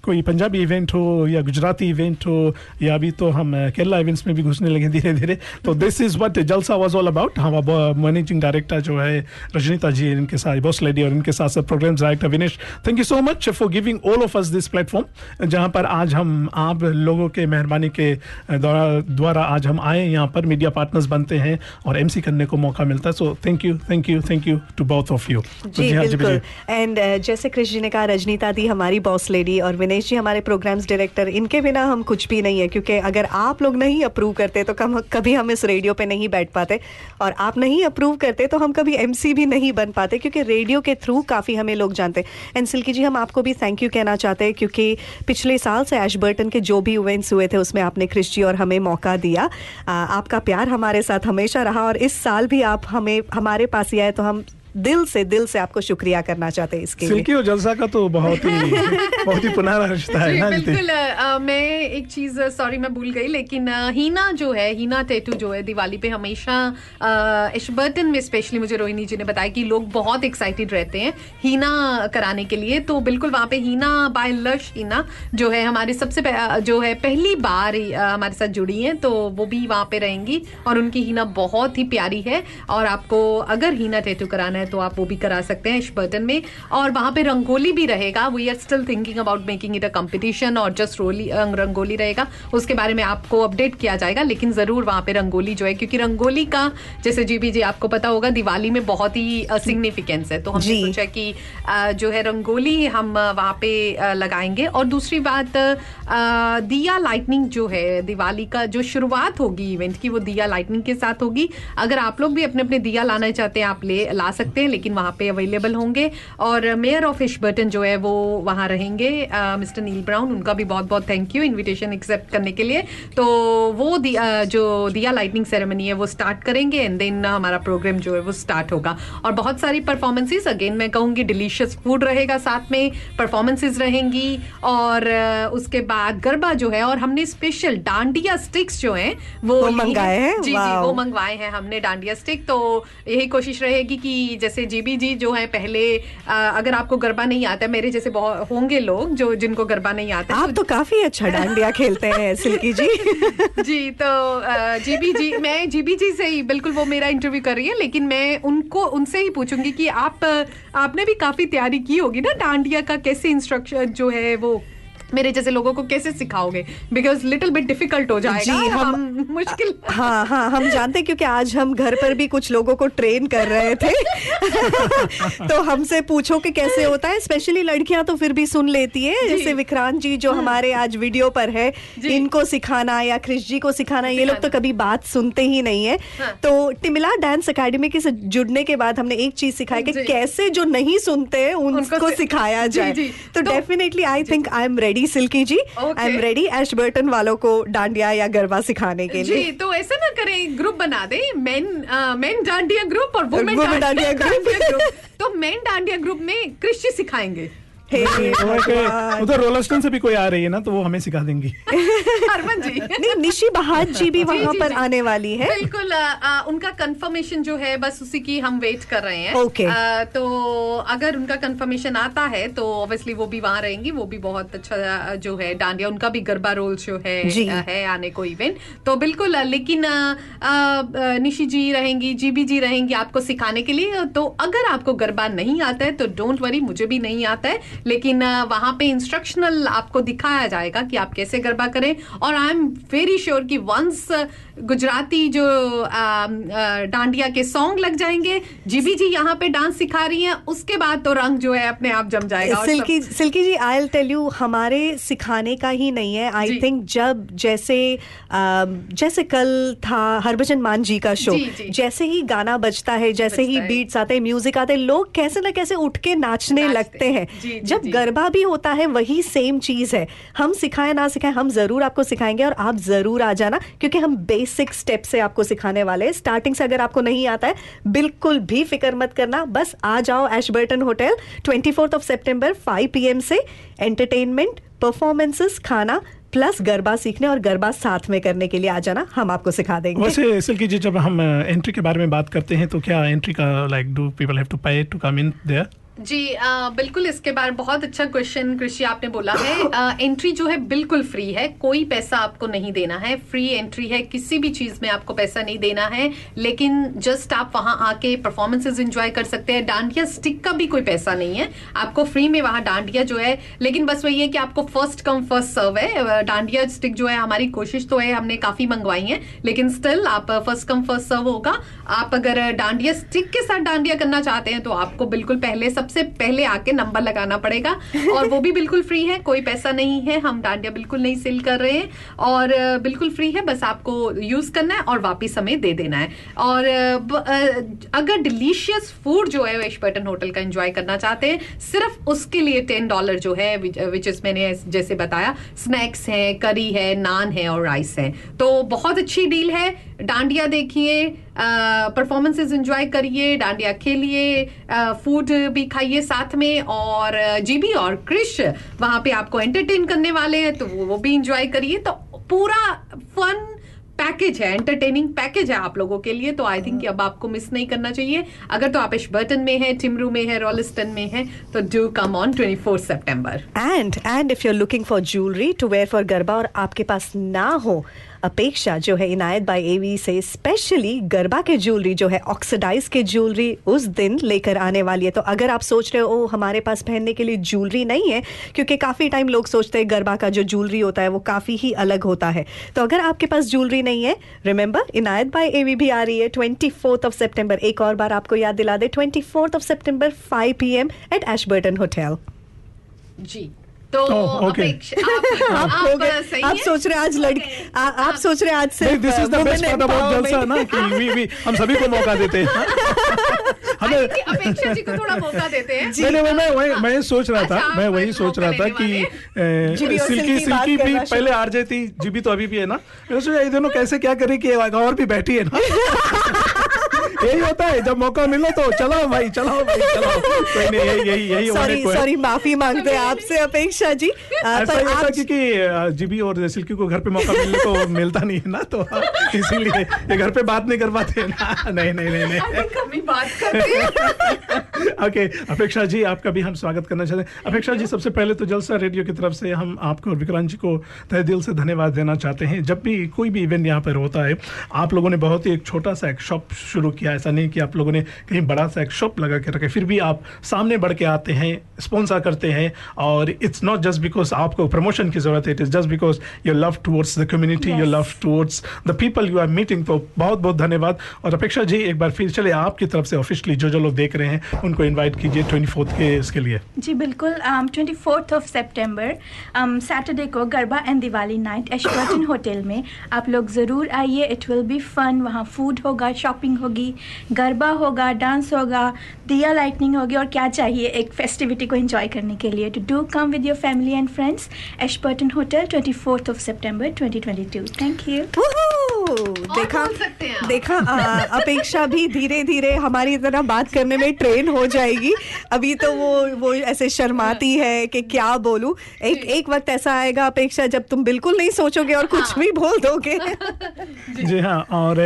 कोई पंजाबी इवेंट हो या गुजराती इवेंट हो या अभी तो हम केरला इवेंट्स में भी घुसने लगे धीरे धीरे तो this is what Jalsa was all about हमारा मैनेजिंग डायरेक्टर जो है रजनीता जी इनके साथ बॉस लेडी और इनके साथ साथ programme director Vinesh thank you so much for giving all of us this platform जहाँ पर आज हम आप लोगों के मेहरबानी के द्वारा द्वारा आज हम आए। यहाँ पर मीडिया पार्टनर्स बनते हैं और एमसी करने को मौका मिलता है। So thank you thank you thank you to both of you जी बिल्कुल। एंड जैसे कृष जी ने कहा रजनीता दी हमारी बॉस लेडी और विनेश जी हमारे प्रोग्राम्स डायरेक्टर इनके बिना हम कुछ भी नहीं है, क्योंकि अगर आप लोग नहीं अप्रूव करते तो कम कभी हम इस रेडियो पे नहीं बैठ पाते। और आप नहीं अप्रूव करते तो हम कभी एमसी भी नहीं बन पाते, क्योंकि रेडियो के थ्रू काफ़ी हमें लोग जानते एंड सिल्की जी, हम आपको भी थैंक यू कहना चाहते हैं, क्योंकि पिछले साल से एशबर्टन के जो भी इवेंट्स हुए थे, उसमें आपने कृष जी और हमें मौका दिया। आपका प्यार हमारे साथ हमेशा रहा, और इस साल भी आप हमें हमारे पास ही आए तो हम दिल से दिल से आपको शुक्रिया करना चाहते हैं इसके लिए। सिल्की और जलसा का तो बहुत ही बहुत ही पुनरा रिश्ता है ना बिल्कुल मैं एक चीज़ सॉरी मैं भूल गई लेकिन हीना जो है हीना टेटू जो है दिवाली पे हमेशा इशबर्टन में स्पेशली मुझे रोहिणी जी ने बताया कि लोग बहुत एक्साइटेड रहते हैं हीना कराने के लिए। तो बिल्कुल वहाँ पे हीना बाय लश हीना जो है हमारे सबसे जो है पहली बार हमारे साथ जुड़ी हैं तो वो भी वहाँ पे रहेंगी और उनकी हीना बहुत ही प्यारी है। और आपको अगर हीना टेटू कराना है तो आप वो भी करा सकते हैं इशबर्टन में। और वहाँ पे रंगोली भी रहेगा। We are still thinking about making it a competition और जस्ट रोली रंगोली रहेगा। उसके बारे में आपको अपडेट किया जाएगा लेकिन ज़रूर वहाँ पे रंगोली जो है क्योंकि रंगोली का जैसे जी जी आपको पता होगा दिवाली में बहुत ही सिग्निफिकेंस है। तो हमने। सोचा कि जो है रंगोली हम वहाँ पे लगाएँगे। और दूसरी बात दिया लाइटनिंग जो है दिवाली का जो शुरुआत होगी इवेंट की वो दिया लाइटनिंग के साथ होगी। अगर आप लोग भी अपने अपने दिया लाना चाहते हैं आप ले ला सकते हैं लेकिन वहाँ पे अवेलेबल होंगे। और मेयर ऑफ़ इशबर्टन जो है वो वहाँ रहेंगे मिस्टर नील ब्राउन उनका भी बहुत बहुत थैंक यू इनविटेशन एक्सेप्ट करने के लिए। तो वो दिया जो दिया लाइटनिंग सेरेमनी है वो स्टार्ट करेंगे एंड देन हमारा प्रोग्राम जो है वो स्टार्ट होगा। और बहुत सारी परफॉर्मेंसेस अगेन मैं कहूँगी डिलीशियस फ़ूड रहेगा साथ में परफॉर्मेंसेस रहेंगी। और उसके बाद गरबा जो है और हमने स्पेशल डांडिया स्टिक्स जो हैं वो वो मंगाए हैं? जी जी वो मंगवाए हैं हमने डांडिया स्टिक तो यही कोशिश रहेगी कि जैसे जीबी जी जो है पहले अ, अगर आपको गरबा नहीं आता मेरे जैसे होंगे लोग जो जिनको गरबा नहीं आता। आप तो काफ़ी अच्छा डांडिया खेलते हैं सिल्की जी। जी तो जीबी जी मैं जीबी जी से ही बिल्कुल वो मेरा इंटरव्यू कर रही है लेकिन मैं उनको उनसे ही पूछूँगी कि आप आपने भी काफ़ी तैयारी की होगी ना डांडिया का कैसे इंस्ट्रक्शन जो है वो मेरे जैसे लोगों को कैसे सिखाओगे? बिकॉज़ लिटिल बिट डिफ़िकल्ट हो जाएगा जी, हम- हम मुश्किल हाँ हाँ हम जानते हैं क्योंकि आज हम घर पर भी कुछ लोगों को ट्रेन कर रहे थे। तो हमसे पूछो कि कैसे होता है स्पेशली लड़कियाँ तो फिर भी सुन लेती है। जैसे विक्रांत जी जो हमारे आज वीडियो पर है इनको सिखाना या क्रिश जी को सिखाना ये लोग तो कभी बात सुनते ही नहीं है। तो टिमिला डांस अकेडमी के जुड़ने के बाद हमने एक चीज़ सिखाई कि कैसे जो नहीं सुनते हैं उनको सिखाया जाए। तो definitely I think I am ready Silky ji. I am ready Ashburton वालों को डांडिया या गरबा सिखाने के लिए। जी तो ऐसा ना करें ग्रुप बना दे मेन मेन डांडिया ग्रुप और वुमेन डांडिया ग्रुप तो मेन डांडिया ग्रुप में कृषि सिखाएँगे। उधर रोलस्टन से भी कोई आ रही है ना तो वो हमें सिखा देंगी। हरमन जी। नहीं निशी बहाद जी भी वहाँ पर आने वाली है। बिल्कुल उनका कंफर्मेशन जो है बस उसी की हम वेट कर रहे हैं। Okay. अ, तो अगर उनका कंफर्मेशन आता है तो ऑब्वियसली वो भी वहाँ रहेंगी वो भी बहुत अच्छा जो है डांडिया उनका भी गरबा रोल जो है है आने को इवेंट तो बिल्कुल लेकिन निशी जी रहेंगी जीबी जी रहेंगी आपको सिखाने के लिए। तो अगर आपको गरबा नहीं आता है तो डोंट वरी मुझे भी नहीं आता है। लेकिन वहाँ पे इंस्ट्रक्शनल आपको दिखाया जाएगा कि आप कैसे गरबा करें और आई एम वेरी श्योर कि वंस गुजराती जो डांडिया के सॉन्ग लग जाएँगे जीबी जी यहाँ पे डांस सिखा रही हैं उसके बाद तो रंग जो है अपने आप जम जाएगा और Silky Silky ji I tell you हमारे सिखाने का ही नहीं है। आई थिंक जब जैसे जैसे कल था हरभजन मान जी का शो जी, जी। जैसे ही गाना बजता है जैसे ही बीट्स आते हैं म्यूज़िक आते हैं लोग कैसे ना कैसे उठ के नाचने लगते हैं। जी, जी, जब गरबा भी होता है वही सेम चीज़ है। हम सिखाए ना सिखाए हम ज़रूर आपको सिखाएँगे और आप ज़रूर आ जाना क्योंकि हम बेसिक स्टेप से आपको सिखाने वाले हैं। स्टार्टिंग से अगर आपको नहीं आता है बिल्कुल भी फ़िक्र मत करना। बस आ जाओ Ashburton hotel twenty of September five P से। एंटरटेनमेंट परफॉर्मेंसेस खाना प्लस गरबा सीखने और गरबा साथ में करने के लिए आ जाना। हम आपको सिखा देंगे। वैसे सिल्की जी जब हम एंट्री के बारे में बात करते हैं तो क्या एंट्री का like do people have to pay to come in there ji uh, बिल्कुल इसके बारे में बहुत अच्छा क्वेश्चन कृषि आपने बोला है। आ, एंट्री जो है बिल्कुल फ्री है कोई पैसा आपको नहीं देना है। फ्री एंट्री है किसी भी चीज़ में आपको पैसा नहीं देना है लेकिन जस्ट आप वहाँ आके परफॉर्मेंसेज एंजॉय कर सकते हैं। डांडिया स्टिक का भी कोई पैसा नहीं है। आपको फ्री में वहाँ डांडिया जो है लेकिन बस वही है कि आपको फ़र्स्ट कम फ़र्स्ट सर्व है। डांडिया स्टिक जो है हमारी कोशिश तो है हमने काफ़ी मंगवाई है लेकिन स्टिल आप फ़र्स्ट कम फ़र्स्ट सर्व होगा। आप अगर डांडिया स्टिक के साथ डांडिया करना चाहते हैं तो आपको बिल्कुल पहले सबसे पहले आके नंबर लगाना पड़ेगा। और वो भी बिल्कुल फ्री है, कोई पैसा नहीं है, हम डांडिया बिल्कुल नहीं सेल कर रहे हैं। और बिल्कुल फ्री है, बस आपको यूज़ करना है और वापिस हमें दे देना है। और अगर डिलीशियस फ़ूड जो है वेशपर्टन होटल का एंजॉय करना चाहते हैं, सिर्फ़ उसके लिए टेन डॉलर जो है, विच इस मैंने जैसे बताया, स्नैक्स है, करी है, नान है और राइस है। तो बहुत अच्छी डील है। डांडिया देखिए परफॉर्मेंसेज एंजॉय करिए, डांडिया खेलिए फ़ूड भी खाइए साथ में और जीबी और क्रिश वहाँ पे आपको एंटरटेन करने वाले हैं तो वो भी एंजॉय करिए। तो पूरा फन पैकेज है एंटरटेनिंग पैकेज है आप लोगों के लिए तो आई थिंक अब आपको मिस नहीं करना चाहिए। अगर तो आप बर्टन में है टिमरू में है रोलिस्टन में है तो do come on twenty four September and and if you are looking for jewellery to wear for garba और आपके पास ना हो अपेक्षा जो है इनायत बाई एवी से स्पेशली गरबा के ज्वेलरी जो है ऑक्सीडाइज के ज्वेलरी उस दिन लेकर आने वाली है। तो अगर आप सोच रहे हो हमारे पास पहनने के लिए ज्वेलरी नहीं है, क्योंकि काफ़ी टाइम लोग सोचते हैं गरबा का जो ज्वेलरी होता है, वो काफ़ी ही अलग होता है। तो अगर आपके पास ज्वेलरी नहीं है रिमेंबर इनायत बाय एवी भी आ रही है ट्वेंटी फोर्थ ऑफ़ सेप्टेम्बर एक और बार आपको याद दिला दे twenty fourth of September five P M at Ashburton hotel जी। तो ओह, okay. अपेक्षा आप, आप आप, सही आप सोच रहे आज लड़की आ- आप सोच रहे आज से this is the best part about Jalsa ना कि वी वी हम सभी को मौका देते हैं। हमें अपेक्षा जी को थोड़ा मौका देते हैं। नहीं नहीं मैं मैं मैं सोच रहा था अच्छा, मैं वही सोच रहा था कि सिल्की सिल्की भी पहले आर थी जीबी तो अभी भी है ना। मैं सोचा ये दोनों कैसे क्या करें कि और भी बैठी है ना? यही होता है जब मौका मिलो तो चलाओ भाई चलाओ भाई चलाओ। कोई नहीं यही यही यही सॉरी है। सॉरी माफ़ी मांगते हैं आपसे अपेक्षा जी। ऐसा ही होता क्योंकि जीबी और सिल्की को घर पे मौका मिलने को मिलता नहीं है ना तो इसीलिए ये घर पे बात नहीं कर पाते ना। नहीं नहीं नहीं नहीं। कभी बात करते हैं। ओके अपेक्षा जी आपका भी हम स्वागत करना चाहते हैं। अपेक्षा जी सबसे पहले तो जलसा रेडियो की तरफ़ से हम आपको और विक्रांत जी को तहे दिल से धन्यवाद देना चाहते हैं। जब भी कोई भी इवेंट यहाँ पर होता है आप लोगों ने बहुत ही एक छोटा सा एक शॉप शुरू किया ऐसा नहीं कि आप लोगों ने कहीं बड़ा सा एक शॉप लगा के रखे फिर भी आप सामने बढ़ के आते हैं स्पॉन्सर करते हैं और इट्स नॉट जस्ट बिकॉज़ आपको प्रमोशन की ज़रूरत है it is just because your love towards the community your love towards the people you are meeting तो बहुत बहुत धन्यवाद। और अपेक्षा जी एक बार फिर चले आपकी तरफ़ से ऑफिशियली जो जो लोग देख रहे हैं उनको इन्वाइट कीजिए ट्वेंटी के इसके लिए। जी बिल्कुल twenty fourth of September Saturday को garba and Diwali night Ashburton hotel में आप लोग ज़रूर आइए। इट विल बी फन वहाँ फ़ूड होगा शॉपिंग होगी। गरबा होगा डांस होगा, दिया लाइटनिंग होगी और क्या चाहिए एक फेस्टिविटी को इन्जॉय करने के लिए। To do come with your family and friends Ashburton hotel twenty fourth of September twenty twenty two thank you देखा देखा अपेक्षा भी धीरे धीरे हमारी तरह बात करने में ट्रेन हो जाएगी। अभी तो वो वो ऐसे शर्माती है कि क्या बोलूँ। एक एक वक्त ऐसा आएगा अपेक्षा जब तुम बिल्कुल नहीं सोचोगे और कुछ भी बोल दोगे। जी। हाँ और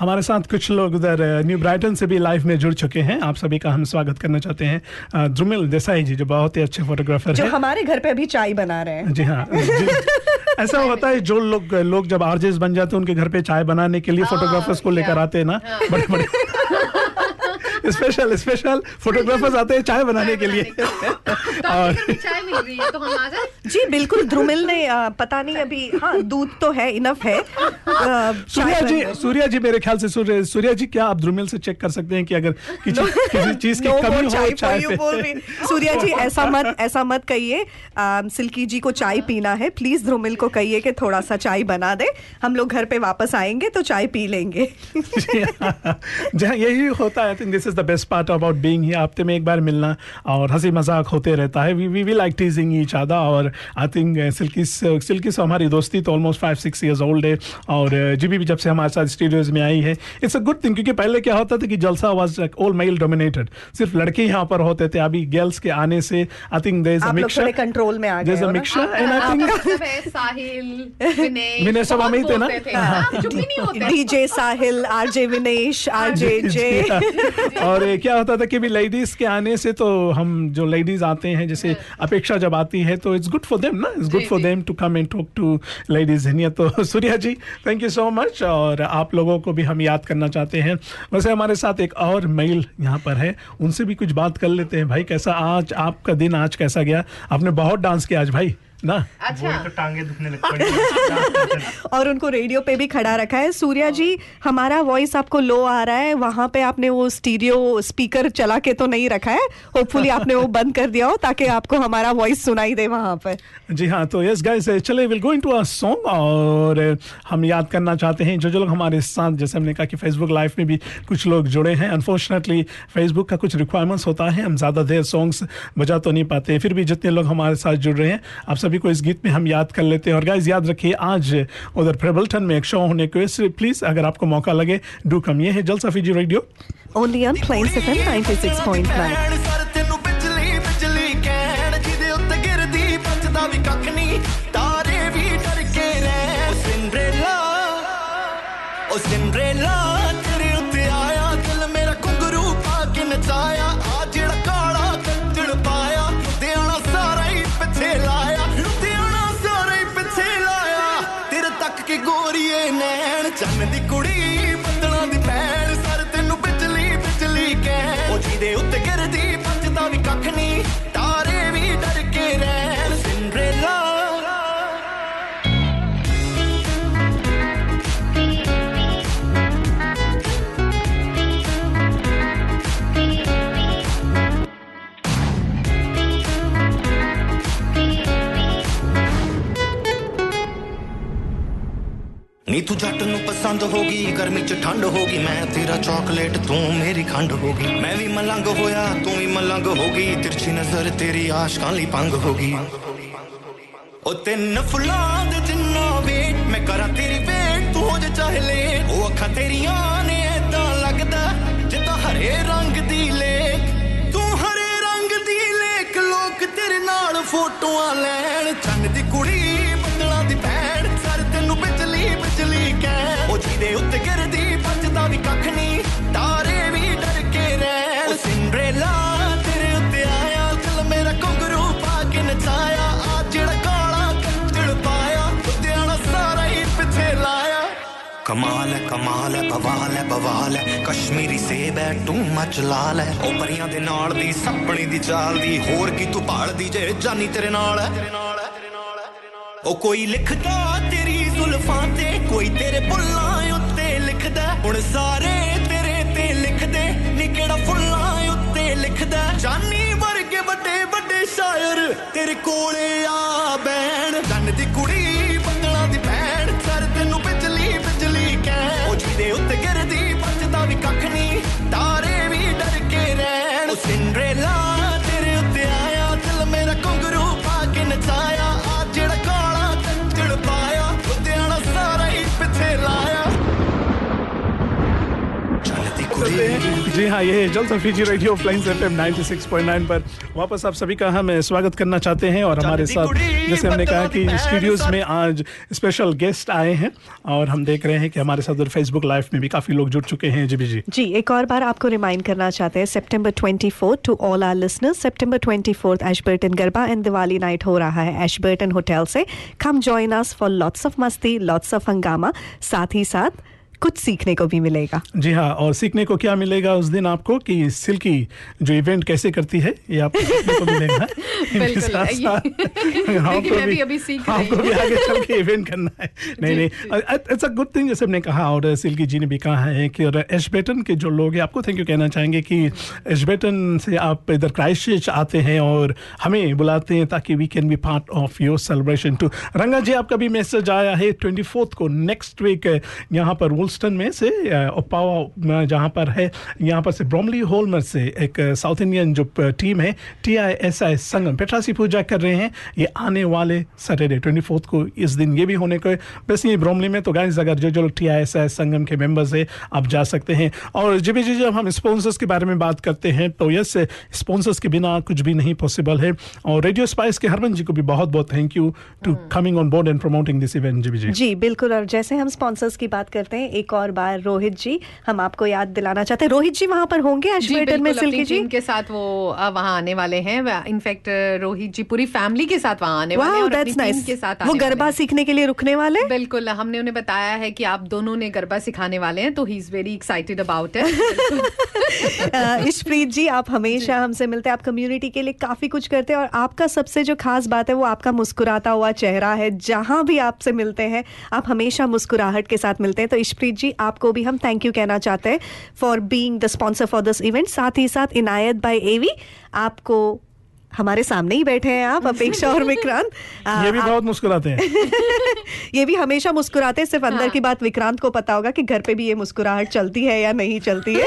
हमारे साथ कुछ लोग उधर न्यू ब्राइटन से भी लाइव में जुड़ चुके हैं। आप सभी का हम स्वागत करना चाहते हैं। ध्रुमिल देसाई जी जो बहुत ही अच्छे फोटोग्राफर जो हैं। हमारे घर पे अभी चाय बना रहे हैं। जी हाँ जी, ऐसा होता है जो लोग लोग जब आरजेस बन जाते हैं उनके घर पे चाय बनाने के लिए फोटोग्राफर्स को लेकर आते हैं ना बड़े बड़े स्पेशल स्पेशल फोटोग्राफर्स आते हैं चाय बनाने के लिए। और चाय मिल रही है तो हम आ जाए? जी बिल्कुल ध्रुमिल ने पता नहीं अभी हाँ दूध तो है इनफ है। सूर्या जी सूर्या जी मेरे ख्याल से सूर्य सूर्या जी क्या आप ध्रुमिल से चेक कर सकते हैं कि अगर किसी चीज़ की कमी हो चाय पे। सूर्या जी ऐसा मत ऐसा मत कहिए। सिल्की जी को चाय पीना है। प्लीज़ ध्रुमिल को कहिए कि थोड़ा सा चाय बना दे। हम लोग घर पे वापस आएँगे तो चाय पी लेंगे। जहाँ यही होता है I think this is the best part about being here हफ़्ते में एक बार मिलना और हँसी मज़ाक होते रहता है। We we we like teasing each other और आई थिंक सिल्की सिल्की से हमारी दोस्ती तो almost five six years old है और जीबी भी जब से हमारे साथ स्टूडियोज में आई है इट्स अ गुड थिंग क्योंकि पहले क्या होता था कि जलसा वाज ऑल मेल डोमिनेटेड सिर्फ़ लड़के यहाँ पर होते थे। अभी गर्ल्स के आने से I think there is a mixture control में आ देयर गए is a mixture and I think Sahil Vinay Vinay सब हम ही थे ना? DJ Sahil RJ Vinesh RJ J हाँ। और क्या होता था कि भी लेडीज़ के आने से तो हम जो लेडीज़ आते हैं जैसे अपेक्षा जब आती है तो इट्स गुड फॉर देम ना? It's good for them to come and talk to ladies हिनिया तो Surya ji thank you so much और आप लोगों को भी हम याद करना चाहते हैं। वैसे हमारे साथ एक और मेल यहाँ पर है उनसे भी कुछ बात कर लेते हैं। भाई कैसा आज आपका दिन आज कैसा गया? आपने बहुत डांस किया आज भाई। ना? अच्छा। तो टांगे दुखने लग पड़ी और उनको रेडियो पे भी खड़ा रखा है। सूर्या जी हमारा वॉइस आपको लो आ रहा है। वहाँ पे आपने वो स्टीरियो स्पीकर चला के तो नहीं रखा है। होपफुली आपने वो बंद कर दिया हो ताकि आपको हमारा वॉइस सुनाई दे वहाँ पे जी हाँ तो यस गाइस चले will go into a song और uh, हम याद करना चाहते हैं। जो जो लोग हमारे साथ जैसे हमने कहा कि फेसबुक लाइव में भी कुछ लोग जुड़े हैं। अनफॉर्चुनेटली फेसबुक का कुछ रिक्वायरमेंट्स होता है। हम ज़्यादा देर सॉन्ग्स बजा तो नहीं पाते। फिर भी जितने लोग हमारे साथ जुड़ रहे हैं आप सभी को इस गीत में हम याद कर लेते हैं। और गाइज़ याद रखिए, आज उधर प्रेबल्टन में एक शो होने को है प्लीज़ अगर आपको मौका लगे डू कम ये है Jalsa Fiji radio. Only on plain FM 96.9 ਨੀ ਤੂੰ ਜੱਟ ਨੂੰ ਪਸੰਦ ਹੋ ਗਈ, ਗਰਮੀ ਚ ਠੰਡ ਹੋ ਗਈ, ਮੈਂ ਤੇਰਾ ਚਾਕਲੇਟ ਤੂੰ ਮੇਰੀ ਖੰਡ ਹੋ ਗਈ। ਮੈਂ ਵੀ ਮਲੰਗ ਹੋਇਆ, ਤੂੰ ਵੀ ਮਲੰਗ ਹੋ ਗਈ, ਤਿਰਛੀ ਨਜ਼ਰ ਤੇਰੀ ਆਸ਼ਕਾਂ ਲਈ ਪੰਗ ਹੋ ਗਈ। ਉਹ ਤਿੰਨ ਫੁੱਲਾਂ ਦੇ ਜਿੰਨਾ ਵੇਟ, ਮੈਂ ਕਰਾਂ ਤੇਰੀ ਵੇਟ ਤੂੰ ਹੋ ਜਾ ਚਾਹੇ ਲੈ ਉਹ ਅੱਖਾਂ ਤੇਰੀਆਂ ਨੇ ਏਦਾਂ ਲੱਗਦਾ, ਜਿੱਦਾਂ ਹਰੇ ਰੰਗ ਦੀ ਲੇਕ। ਤੂੰ ਹਰੇ ਰੰਗ ਦੀ ਲੇਕ, ਲੋਕ ਤੇਰੇ ਨਾਲ ਫੋਟੋਆਂ ਲੈਣ। ਚੰਨ ਦੀ ਕੁੜੀ ਦੀ ਭੈਣ ਸਰ ਤੈਨੂੰ ਬਿਜਲੀ ਬਿਜਲੀ ਕਹਿ ਉਹ ਜੀ ਜਿਹਦੇ ਉੱਤੇ ਗਿਰਦੀ ਬਚਦਾ ਵੀ ਕੱਖ ਨਹੀਂ ਤਾਰੇ ਵੀ ਡਰ ਕੇ ਰਹਿਣ ਉਹ ਸਿੰਡਰੇਲਾ ਤੇਰੇ ਉੱਤੇ ਆਇਆ ਦਿਲ ਮੇਰਾ ਘੁੰਗਰੂ ਪਾ ਕੇ ਨਚਾਇਆ ਆ ਜਿਹੜਾ ਕਾਲਾ ਕੰਜਲ ਪਾਇਆ ਉੱਤਿਆਣਾ ਸਾਰਾ ਹੀ ਪਿੱਛੇ ਲਾਇਆ ਕਮਾਲ ਹੈ ਕਮਾਲ ਹੈ ਬਵਾਲ ਹੈ ਬਵਾਲ ਹੈ ਕਸ਼ਮੀਰੀ ਸੇਬ ਹੈ ਤੂੰ ਮਚ ਲਾਲ ਹੈ ਉਹ ਪਰੀਆਂ ਦੇ ਨਾਲ ਦੀ ਸੱਪਣੀ ਦੀ ਚਾਲ ਦੀ ਹੋਰ ਕੀ ਤੂੰ ਭਾਲਦੀ ਜੇ ਜਾਨੀ ਤੇਰੇ ਨਾਲ ਹੈ ਉਹ ਕੋਈ ਲਿਖਦਾ ਤੇਰੀ ਜ਼ੁਲਫਾਂ ਤੇ ਕੋਈ ਤੇਰੇ ਬੁੱਲਾਂ ਉੱਤੇ ਲਿਖਦਾ। ਹੁਣ ਸਾਰੇ ਤੇਰੇ ਤੇ ਲਿਖਦੇ ਨੀ ਕਿਹੜਾ ਫੁੱਲਾਂ ਉੱਤੇ ਲਿਖਦਾ। ਜਾਨੀ ਵਰਗੇ ਵੱਡੇ ਵੱਡੇ ਸ਼ਾਇਰ ਤੇਰੇ ਕੋਲੇ ਆ ਬੈਣ जी हाँ ये जल Fiji radio plains F M पर। वापस आप सभी का हम स्वागत करना चाहते हैं और हमारे साथ जैसे हमने कहा कि स्टूडियोज में आज स्पेशल गेस्ट आए हैं और हम देख रहे हैं कि हमारे साथ फेसबुक लाइव में भी काफ़ी लोग जुड़ चुके हैं। जी जी। जी एक और बार आपको रिमाइंड करना चाहते हैं सितंबर 24 टू ऑल आर लिसनर्स सितंबर 24 Ashburton garba and Diwali night हो रहा है एशबर्टन होटल से। Come join us for lots of मस्ती लॉट्स ऑफ़ हंगामा साथ ही साथ कुछ सीखने को भी मिलेगा। जी हाँ और सीखने को क्या मिलेगा उस दिन आपको कि सिल्की जो इवेंट कैसे करती है ये आपको सीखने को मिलेगा मैं भी अभी सीख रही भी। आगे चल के इवेंट करना है। नहीं नहीं इट्स अ गुड थिंग जैसे हमने कहा और सिल्की जी ने भी कहा है कि और एशबेटन के जो लोग हैं आपको थैंक यू कहना चाहेंगे कि एशबेटन से आप इधर क्राइस्ट आते हैं और हमें बुलाते हैं ताकि we can be part of your celebration to Ranga ji आपका भी मैसेज आया है ट्वेंटी को नेक्स्ट वीक यहाँ पर वुलस्टन में से ओपावा जहाँ पर है यहाँ पर से ब्रॉमली होलमर से एक साउथ इंडियन जो टीम है T I S I Sangam पेट्रासी पूजा कर रहे हैं। ये आने वाले सैटरडे ट्वेंटी फोर्थ को इस दिन ये भी होने को वैसे ये ब्रॉमली में तो गाइस अगर जो जो लोग टी आई एस आई संगम के मेंबर्स है आप जा सकते हैं। और जी जी जब हम स्पॉन्सर्स के बारे में बात करते हैं तो यस स्पॉन्सर्स के बिना कुछ भी नहीं पॉसिबल है। और रेडियो स्पाइस के हरमन जी को भी बहुत बहुत thank you to coming on board and promoting this event जी। बिल्कुल। और जैसे हम स्पॉन्सर्स की बात करते हैं एक और बार रोहित जी हम आपको याद दिलाना चाहते हैं। रोहित जी वहाँ पर होंगे जी में सिल्की जी? के साथ वो वहाँ आने वाले हैं। इनफैक्ट रोहित जी पूरी फैमिली के साथ वहाँ आने वाले हैं और दैट्स नाइस के साथ वो गरबा सीखने के लिए रुकने वाले? बिल्कुल हमने उन्हें बताया है कि आप दोनों ने गरबा सिखाने वाले हैं तो he is very excited about it Ishpreet ji आप हमेशा हमसे मिलते हैं आप कम्युनिटी के लिए काफ़ी कुछ करते हैं और आपका सबसे जो खास बात है वो आपका मुस्कुराता हुआ चेहरा है जहाँ भी आपसे मिलते हैं आप हमेशा मुस्कुराहट के साथ मिलते हैं। तो इशप्रीत जी आपको भी हम थैंक यू कहना चाहते हैं for being the sponsor for this event साथ ही साथ इनायत बाय एवी आपको हमारे सामने ही बैठे हैं आप अपेक्षा और विक्रांत। ये भी बहुत मुस्कुराते हैं। ये भी हमेशा मुस्कुराते हैं सिर्फ़ अंदर हाँ। की बात विक्रांत को पता होगा कि घर पे भी ये मुस्कुराहट चलती है या नहीं चलती है।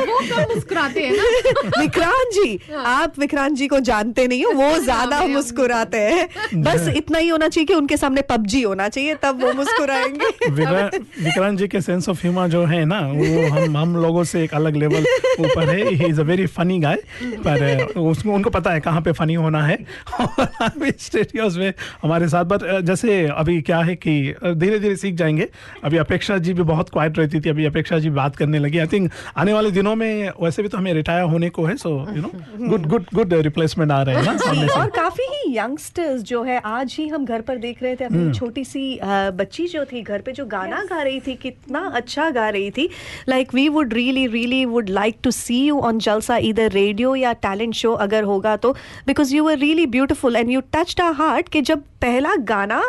वो मुस्कुराते हैं ना। विक्रांत जी हाँ। आप विक्रांत जी को जानते नहीं हो वो ज़्यादा मुस्कुराते हैं। बस इतना ही होना चाहिए कि उनके सामने पबजी होना चाहिए तब वो मुस्कुराएँगे। विक्रांत जी के सेंस ऑफ़ ह्यूमर जो है ना वो हम हम लोगों से एक अलग लेवल ऊपर है। He is a very funny guy पर उसमें उसको उनको पता है कहाँ पे फनी होना है। और स्टेडियोज में हमारे साथ बट जैसे अभी क्या है कि धीरे धीरे सीख जाएँगे। अभी अपेक्षा जी भी बहुत क्वाइट रहती थी अभी अपेक्षा जी बात करने लगी। आई थिंक आने वाले दिनों में वैसे भी तो हमें रिटायर होने को है so you know good good good replacement आ रहे हैं ना सामने और काफ़ी ही यंगस्टर्स जो है आज ही हम घर पर देख रहे थे अपनी हम्म। छोटी सी बच्ची जो थी घर पे जो गाना गा रही थी कितना अच्छा गा रही थी। Like we would really really would like to see you on Jalsa इधर रेडियो या टैलेंट शो अगर होगा तो। Because you are really beautiful and you touched our heart कि जब पहला गाना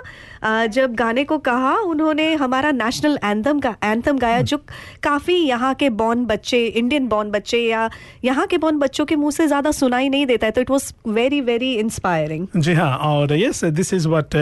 जब गाने को कहा उन्होंने हमारा नेशनल एंथम का एंथम गाया जो काफ़ी यहाँ के बॉर्न बच्चे इंडियन बॉर्न बच्चे या यहाँ के बॉर्न बच्चों के मुँह से ज़्यादा सुनाई नहीं देता है तो it was very very inspiring जी हाँ और yes this is what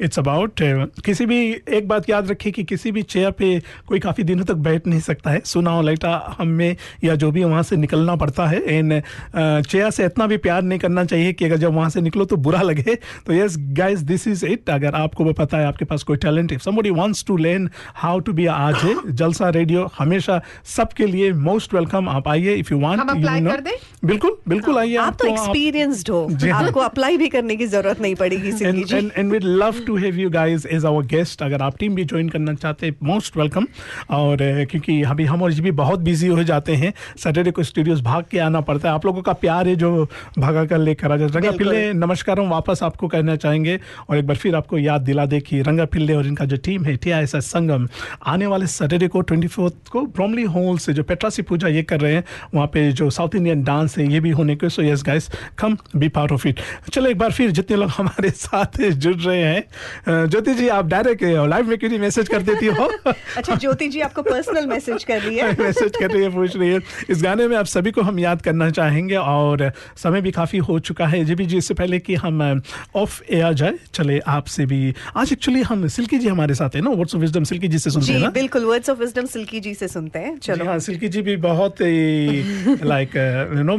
it's about किसी भी एक बात याद रखिए कि किसी भी चेयर पे कोई काफ़ी दिनों तक बैठ नहीं सकता है। सुना हो लाइटा हमें या जो भी वहाँ से निकलना पड़ता है। एंड चेयर से इतना भी प्यार नहीं करना चाहिए कि अगर जब वहाँ से निकलो तो बुरा लगे। तो yes guys this is it अगर आपको पता है आपके पास कोई टैलेंट है। Somebody wants to learn how to be RJ Jalsa radio हमेशा सबके लिए मोस्ट वेलकम आप आइए इफ़ यू वांट कर दें? बिल्कुल बिल्कुल आइए आप तो एक्सपीरियंस्ड हो। हाँ। आपको अप्लाई भी करने करने की ज़रूरत नहीं पड़ेगी सिल्की and, जी। and, and we'd love to have you guys as our guest. अगर आप टीम भी ज्वाइन करना चाहते हैं मोस्ट वेलकम और क्योंकि अभी हम और जी भी बहुत बिज़ी हो जाते हैं। सैटरडे को स्टूडियोज भाग के आना पड़ता है। आप लोगों का प्यार है जो भागा कर लेकर आ जाता है रंगा पिल्ले नमस्कार हम वापस आपको कहना चाहेंगे। और एक बार फिर आपको याद दिला दे कि रंगा पिल्ले और इनका जो टीम है टी संगम आने वाले सैटरडे को ट्वेंटी को ब्रॉमली हॉल से जो पेट्रासी पूजा ये कर रहे हैं वहाँ पे जो साउथ इंडियन डांस है ये भी होने के। So yes guys come be part of it चलो एक बार फिर जितने लोग हमारे साथ जुड़ रहे हैं ज्योति जी आप डायरेक्ट लाइव में क्यों नहीं मैसेज कर देती हो? अच्छा ज्योति जी आपको पर्सनल मैसेज कर रही है। मैसेज कर रही है पूछ रही है। इस गाने में आप सभी को हम याद करना चाहेंगे और समय भी काफ़ी हो चुका है। जी जी इससे पहले कि हम ऑफ़ एयर जाए चले आपसे भी। आज एक्चुअली हम सिल्की जी हमारे साथ है ना? Words of wisdom Silky ji से सुनते हैं बिल्कुल words of wisdom Silky ji से सुनते हैं। चलो। हाँ सिल्की जी भी बहुत लाइक यू नो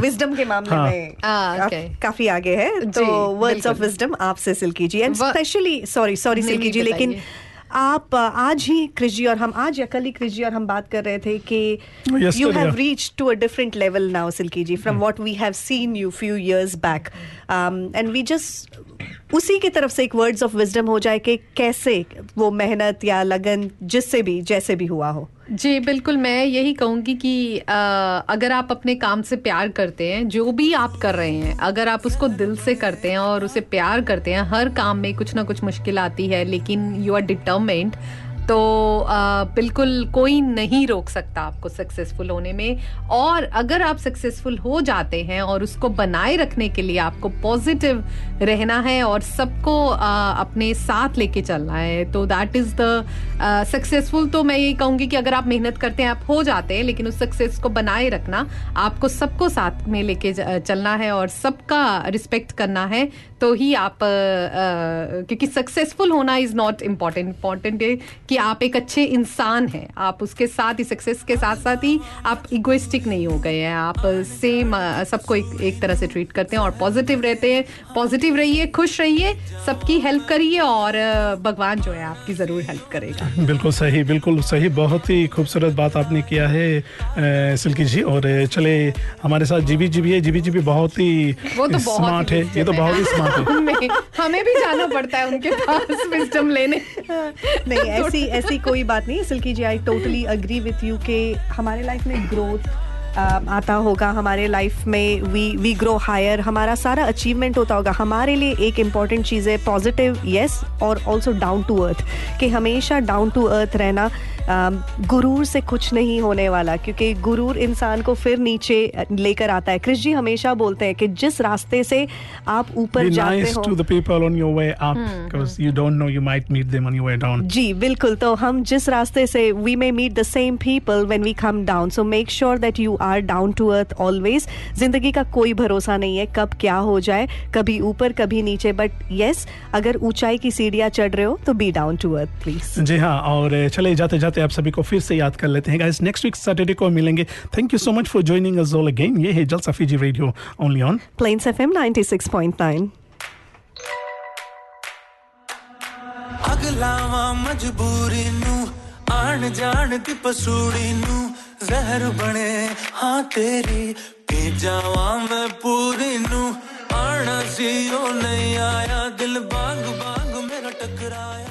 विजडम के मामले हाँ। में Ah. काफ़ी आगे है। तो वर्ड्स ऑफ़ विजडम आपसे Silky ji and specially sorry sorry Silky ji लेकिन आप आज ही क्रिश जी और हम आज या कल ही क्रिश जी और हम बात कर रहे थे कि you have reach to a different level now Silky ji from what we have seen you few years back and we just उसी की तरफ़ से एक वर्ड्स ऑफ़ विजडम हो जाए कि कैसे वो मेहनत या लगन जिससे भी जैसे भी हुआ हो। जी बिल्कुल मैं यही कहूँगी कि आ, अगर आप अपने काम से प्यार करते हैं जो भी आप कर रहे हैं अगर आप उसको दिल से करते हैं और उसे प्यार करते हैं हर काम में कुछ ना कुछ मुश्किल आती है लेकिन यू आर डिटर्मेंट तो बिल्कुल कोई नहीं रोक सकता आपको सक्सेसफुल होने में। और अगर आप सक्सेसफुल हो जाते हैं और उसको बनाए रखने के लिए आपको पॉजिटिव रहना है और सबको अपने साथ लेके चलना है तो दैट इज़ द सक्सेसफुल तो मैं ये कहूँगी कि अगर आप मेहनत करते हैं, आप हो जाते हैं, लेकिन उस सक्सेस को बनाए रखना, आपको सबको साथ में लेके चलना है और सबका रिस्पेक्ट करना है तो ही आप क्योंकि सक्सेसफुल होना इज़ नॉट इंपॉर्टेंट इंपॉर्टेंट है कि आप एक अच्छे इंसान हैं। आप उसके साथ ही सक्सेस के साथ साथ ही आप इगोइस्टिक नहीं हो गए हैं। आप सेम सबको एक, एक तरह से ट्रीट करते हैं और पॉजिटिव रहते हैं। पॉजिटिव रहिए खुश रहिए सबकी हेल्प करिए और भगवान जो है आपकी ज़रूर हेल्प करेगा। बिल्कुल सही बिल्कुल सही। बहुत ही खूबसूरत बात आपने किया है सिल्की जी। और चले हमारे साथ जीबी जी भी है। जीबी जी भी बहुत ही वो तो स्मार्ट है ये तो बहुत ही स्मार्ट है हमें हमें भी जाना पड़ता है उनके पास विजडम लेने। नहीं, ऐसी ऐसी कोई बात नहीं। Silky ji I totally agree with you के हमारे लाइफ में ग्रोथ आता होगा हमारे लाइफ में वी वी ग्रो हायर हमारा सारा अचीवमेंट होता होगा। हमारे लिए एक इंपॉर्टेंट चीज़ है पॉजिटिव यस और ऑल्सो डाउन टू अर्थ कि हमेशा डाउन टू अर्थ रहना गुरूर से कुछ नहीं होने वाला क्योंकि गुरूर इंसान को फिर नीचे लेकर आता है। कृष जी हमेशा बोलते हैं कि जिस रास्ते से आप ऊपर जाते nice हो people on your way up hmm, because you don't know you might meet them on your way down. जी बिल्कुल। तो हम जिस रास्ते से we may meet the same people when we come down so make sure that you are down to earth always जिंदगी का कोई भरोसा नहीं है कब क्या हो जाए कभी ऊपर कभी नीचे बट यस अगर ऊंचाई की सीढ़ियां चढ़ रहे हो तो be down to earth please जी हाँ और चले जाते जाते आप सभी को फिर से याद कर लेते हैं गाइस नेक्स्ट वीक सैटरडे को मिलेंगे thank you so much for joining us all again ये है Jalsa Fiji Radio only on Plains FM 96.9 ਅਗਲਾਵਾ ਮਜਬੂਰੀ ਨੂੰ ਆਣ ਜਾਣ ਦੀ ਪਸੂੜੀ ਨੂੰ ਜ਼ਹਿਰ ਬਣੇ ਹਾਂ ਤੇਰੀ ਪੀ ਜਾਵਾਂ ਮੈਂ ਪੂਰੀ ਨੂੰ ਆਣਾ ਸੀ ਉਹ ਨਹੀਂ ਆਇਆ ਦਿਲ ਬਾਗ ਬਾਗ ਮੇਰਾ ਟਕਰਾਇਆ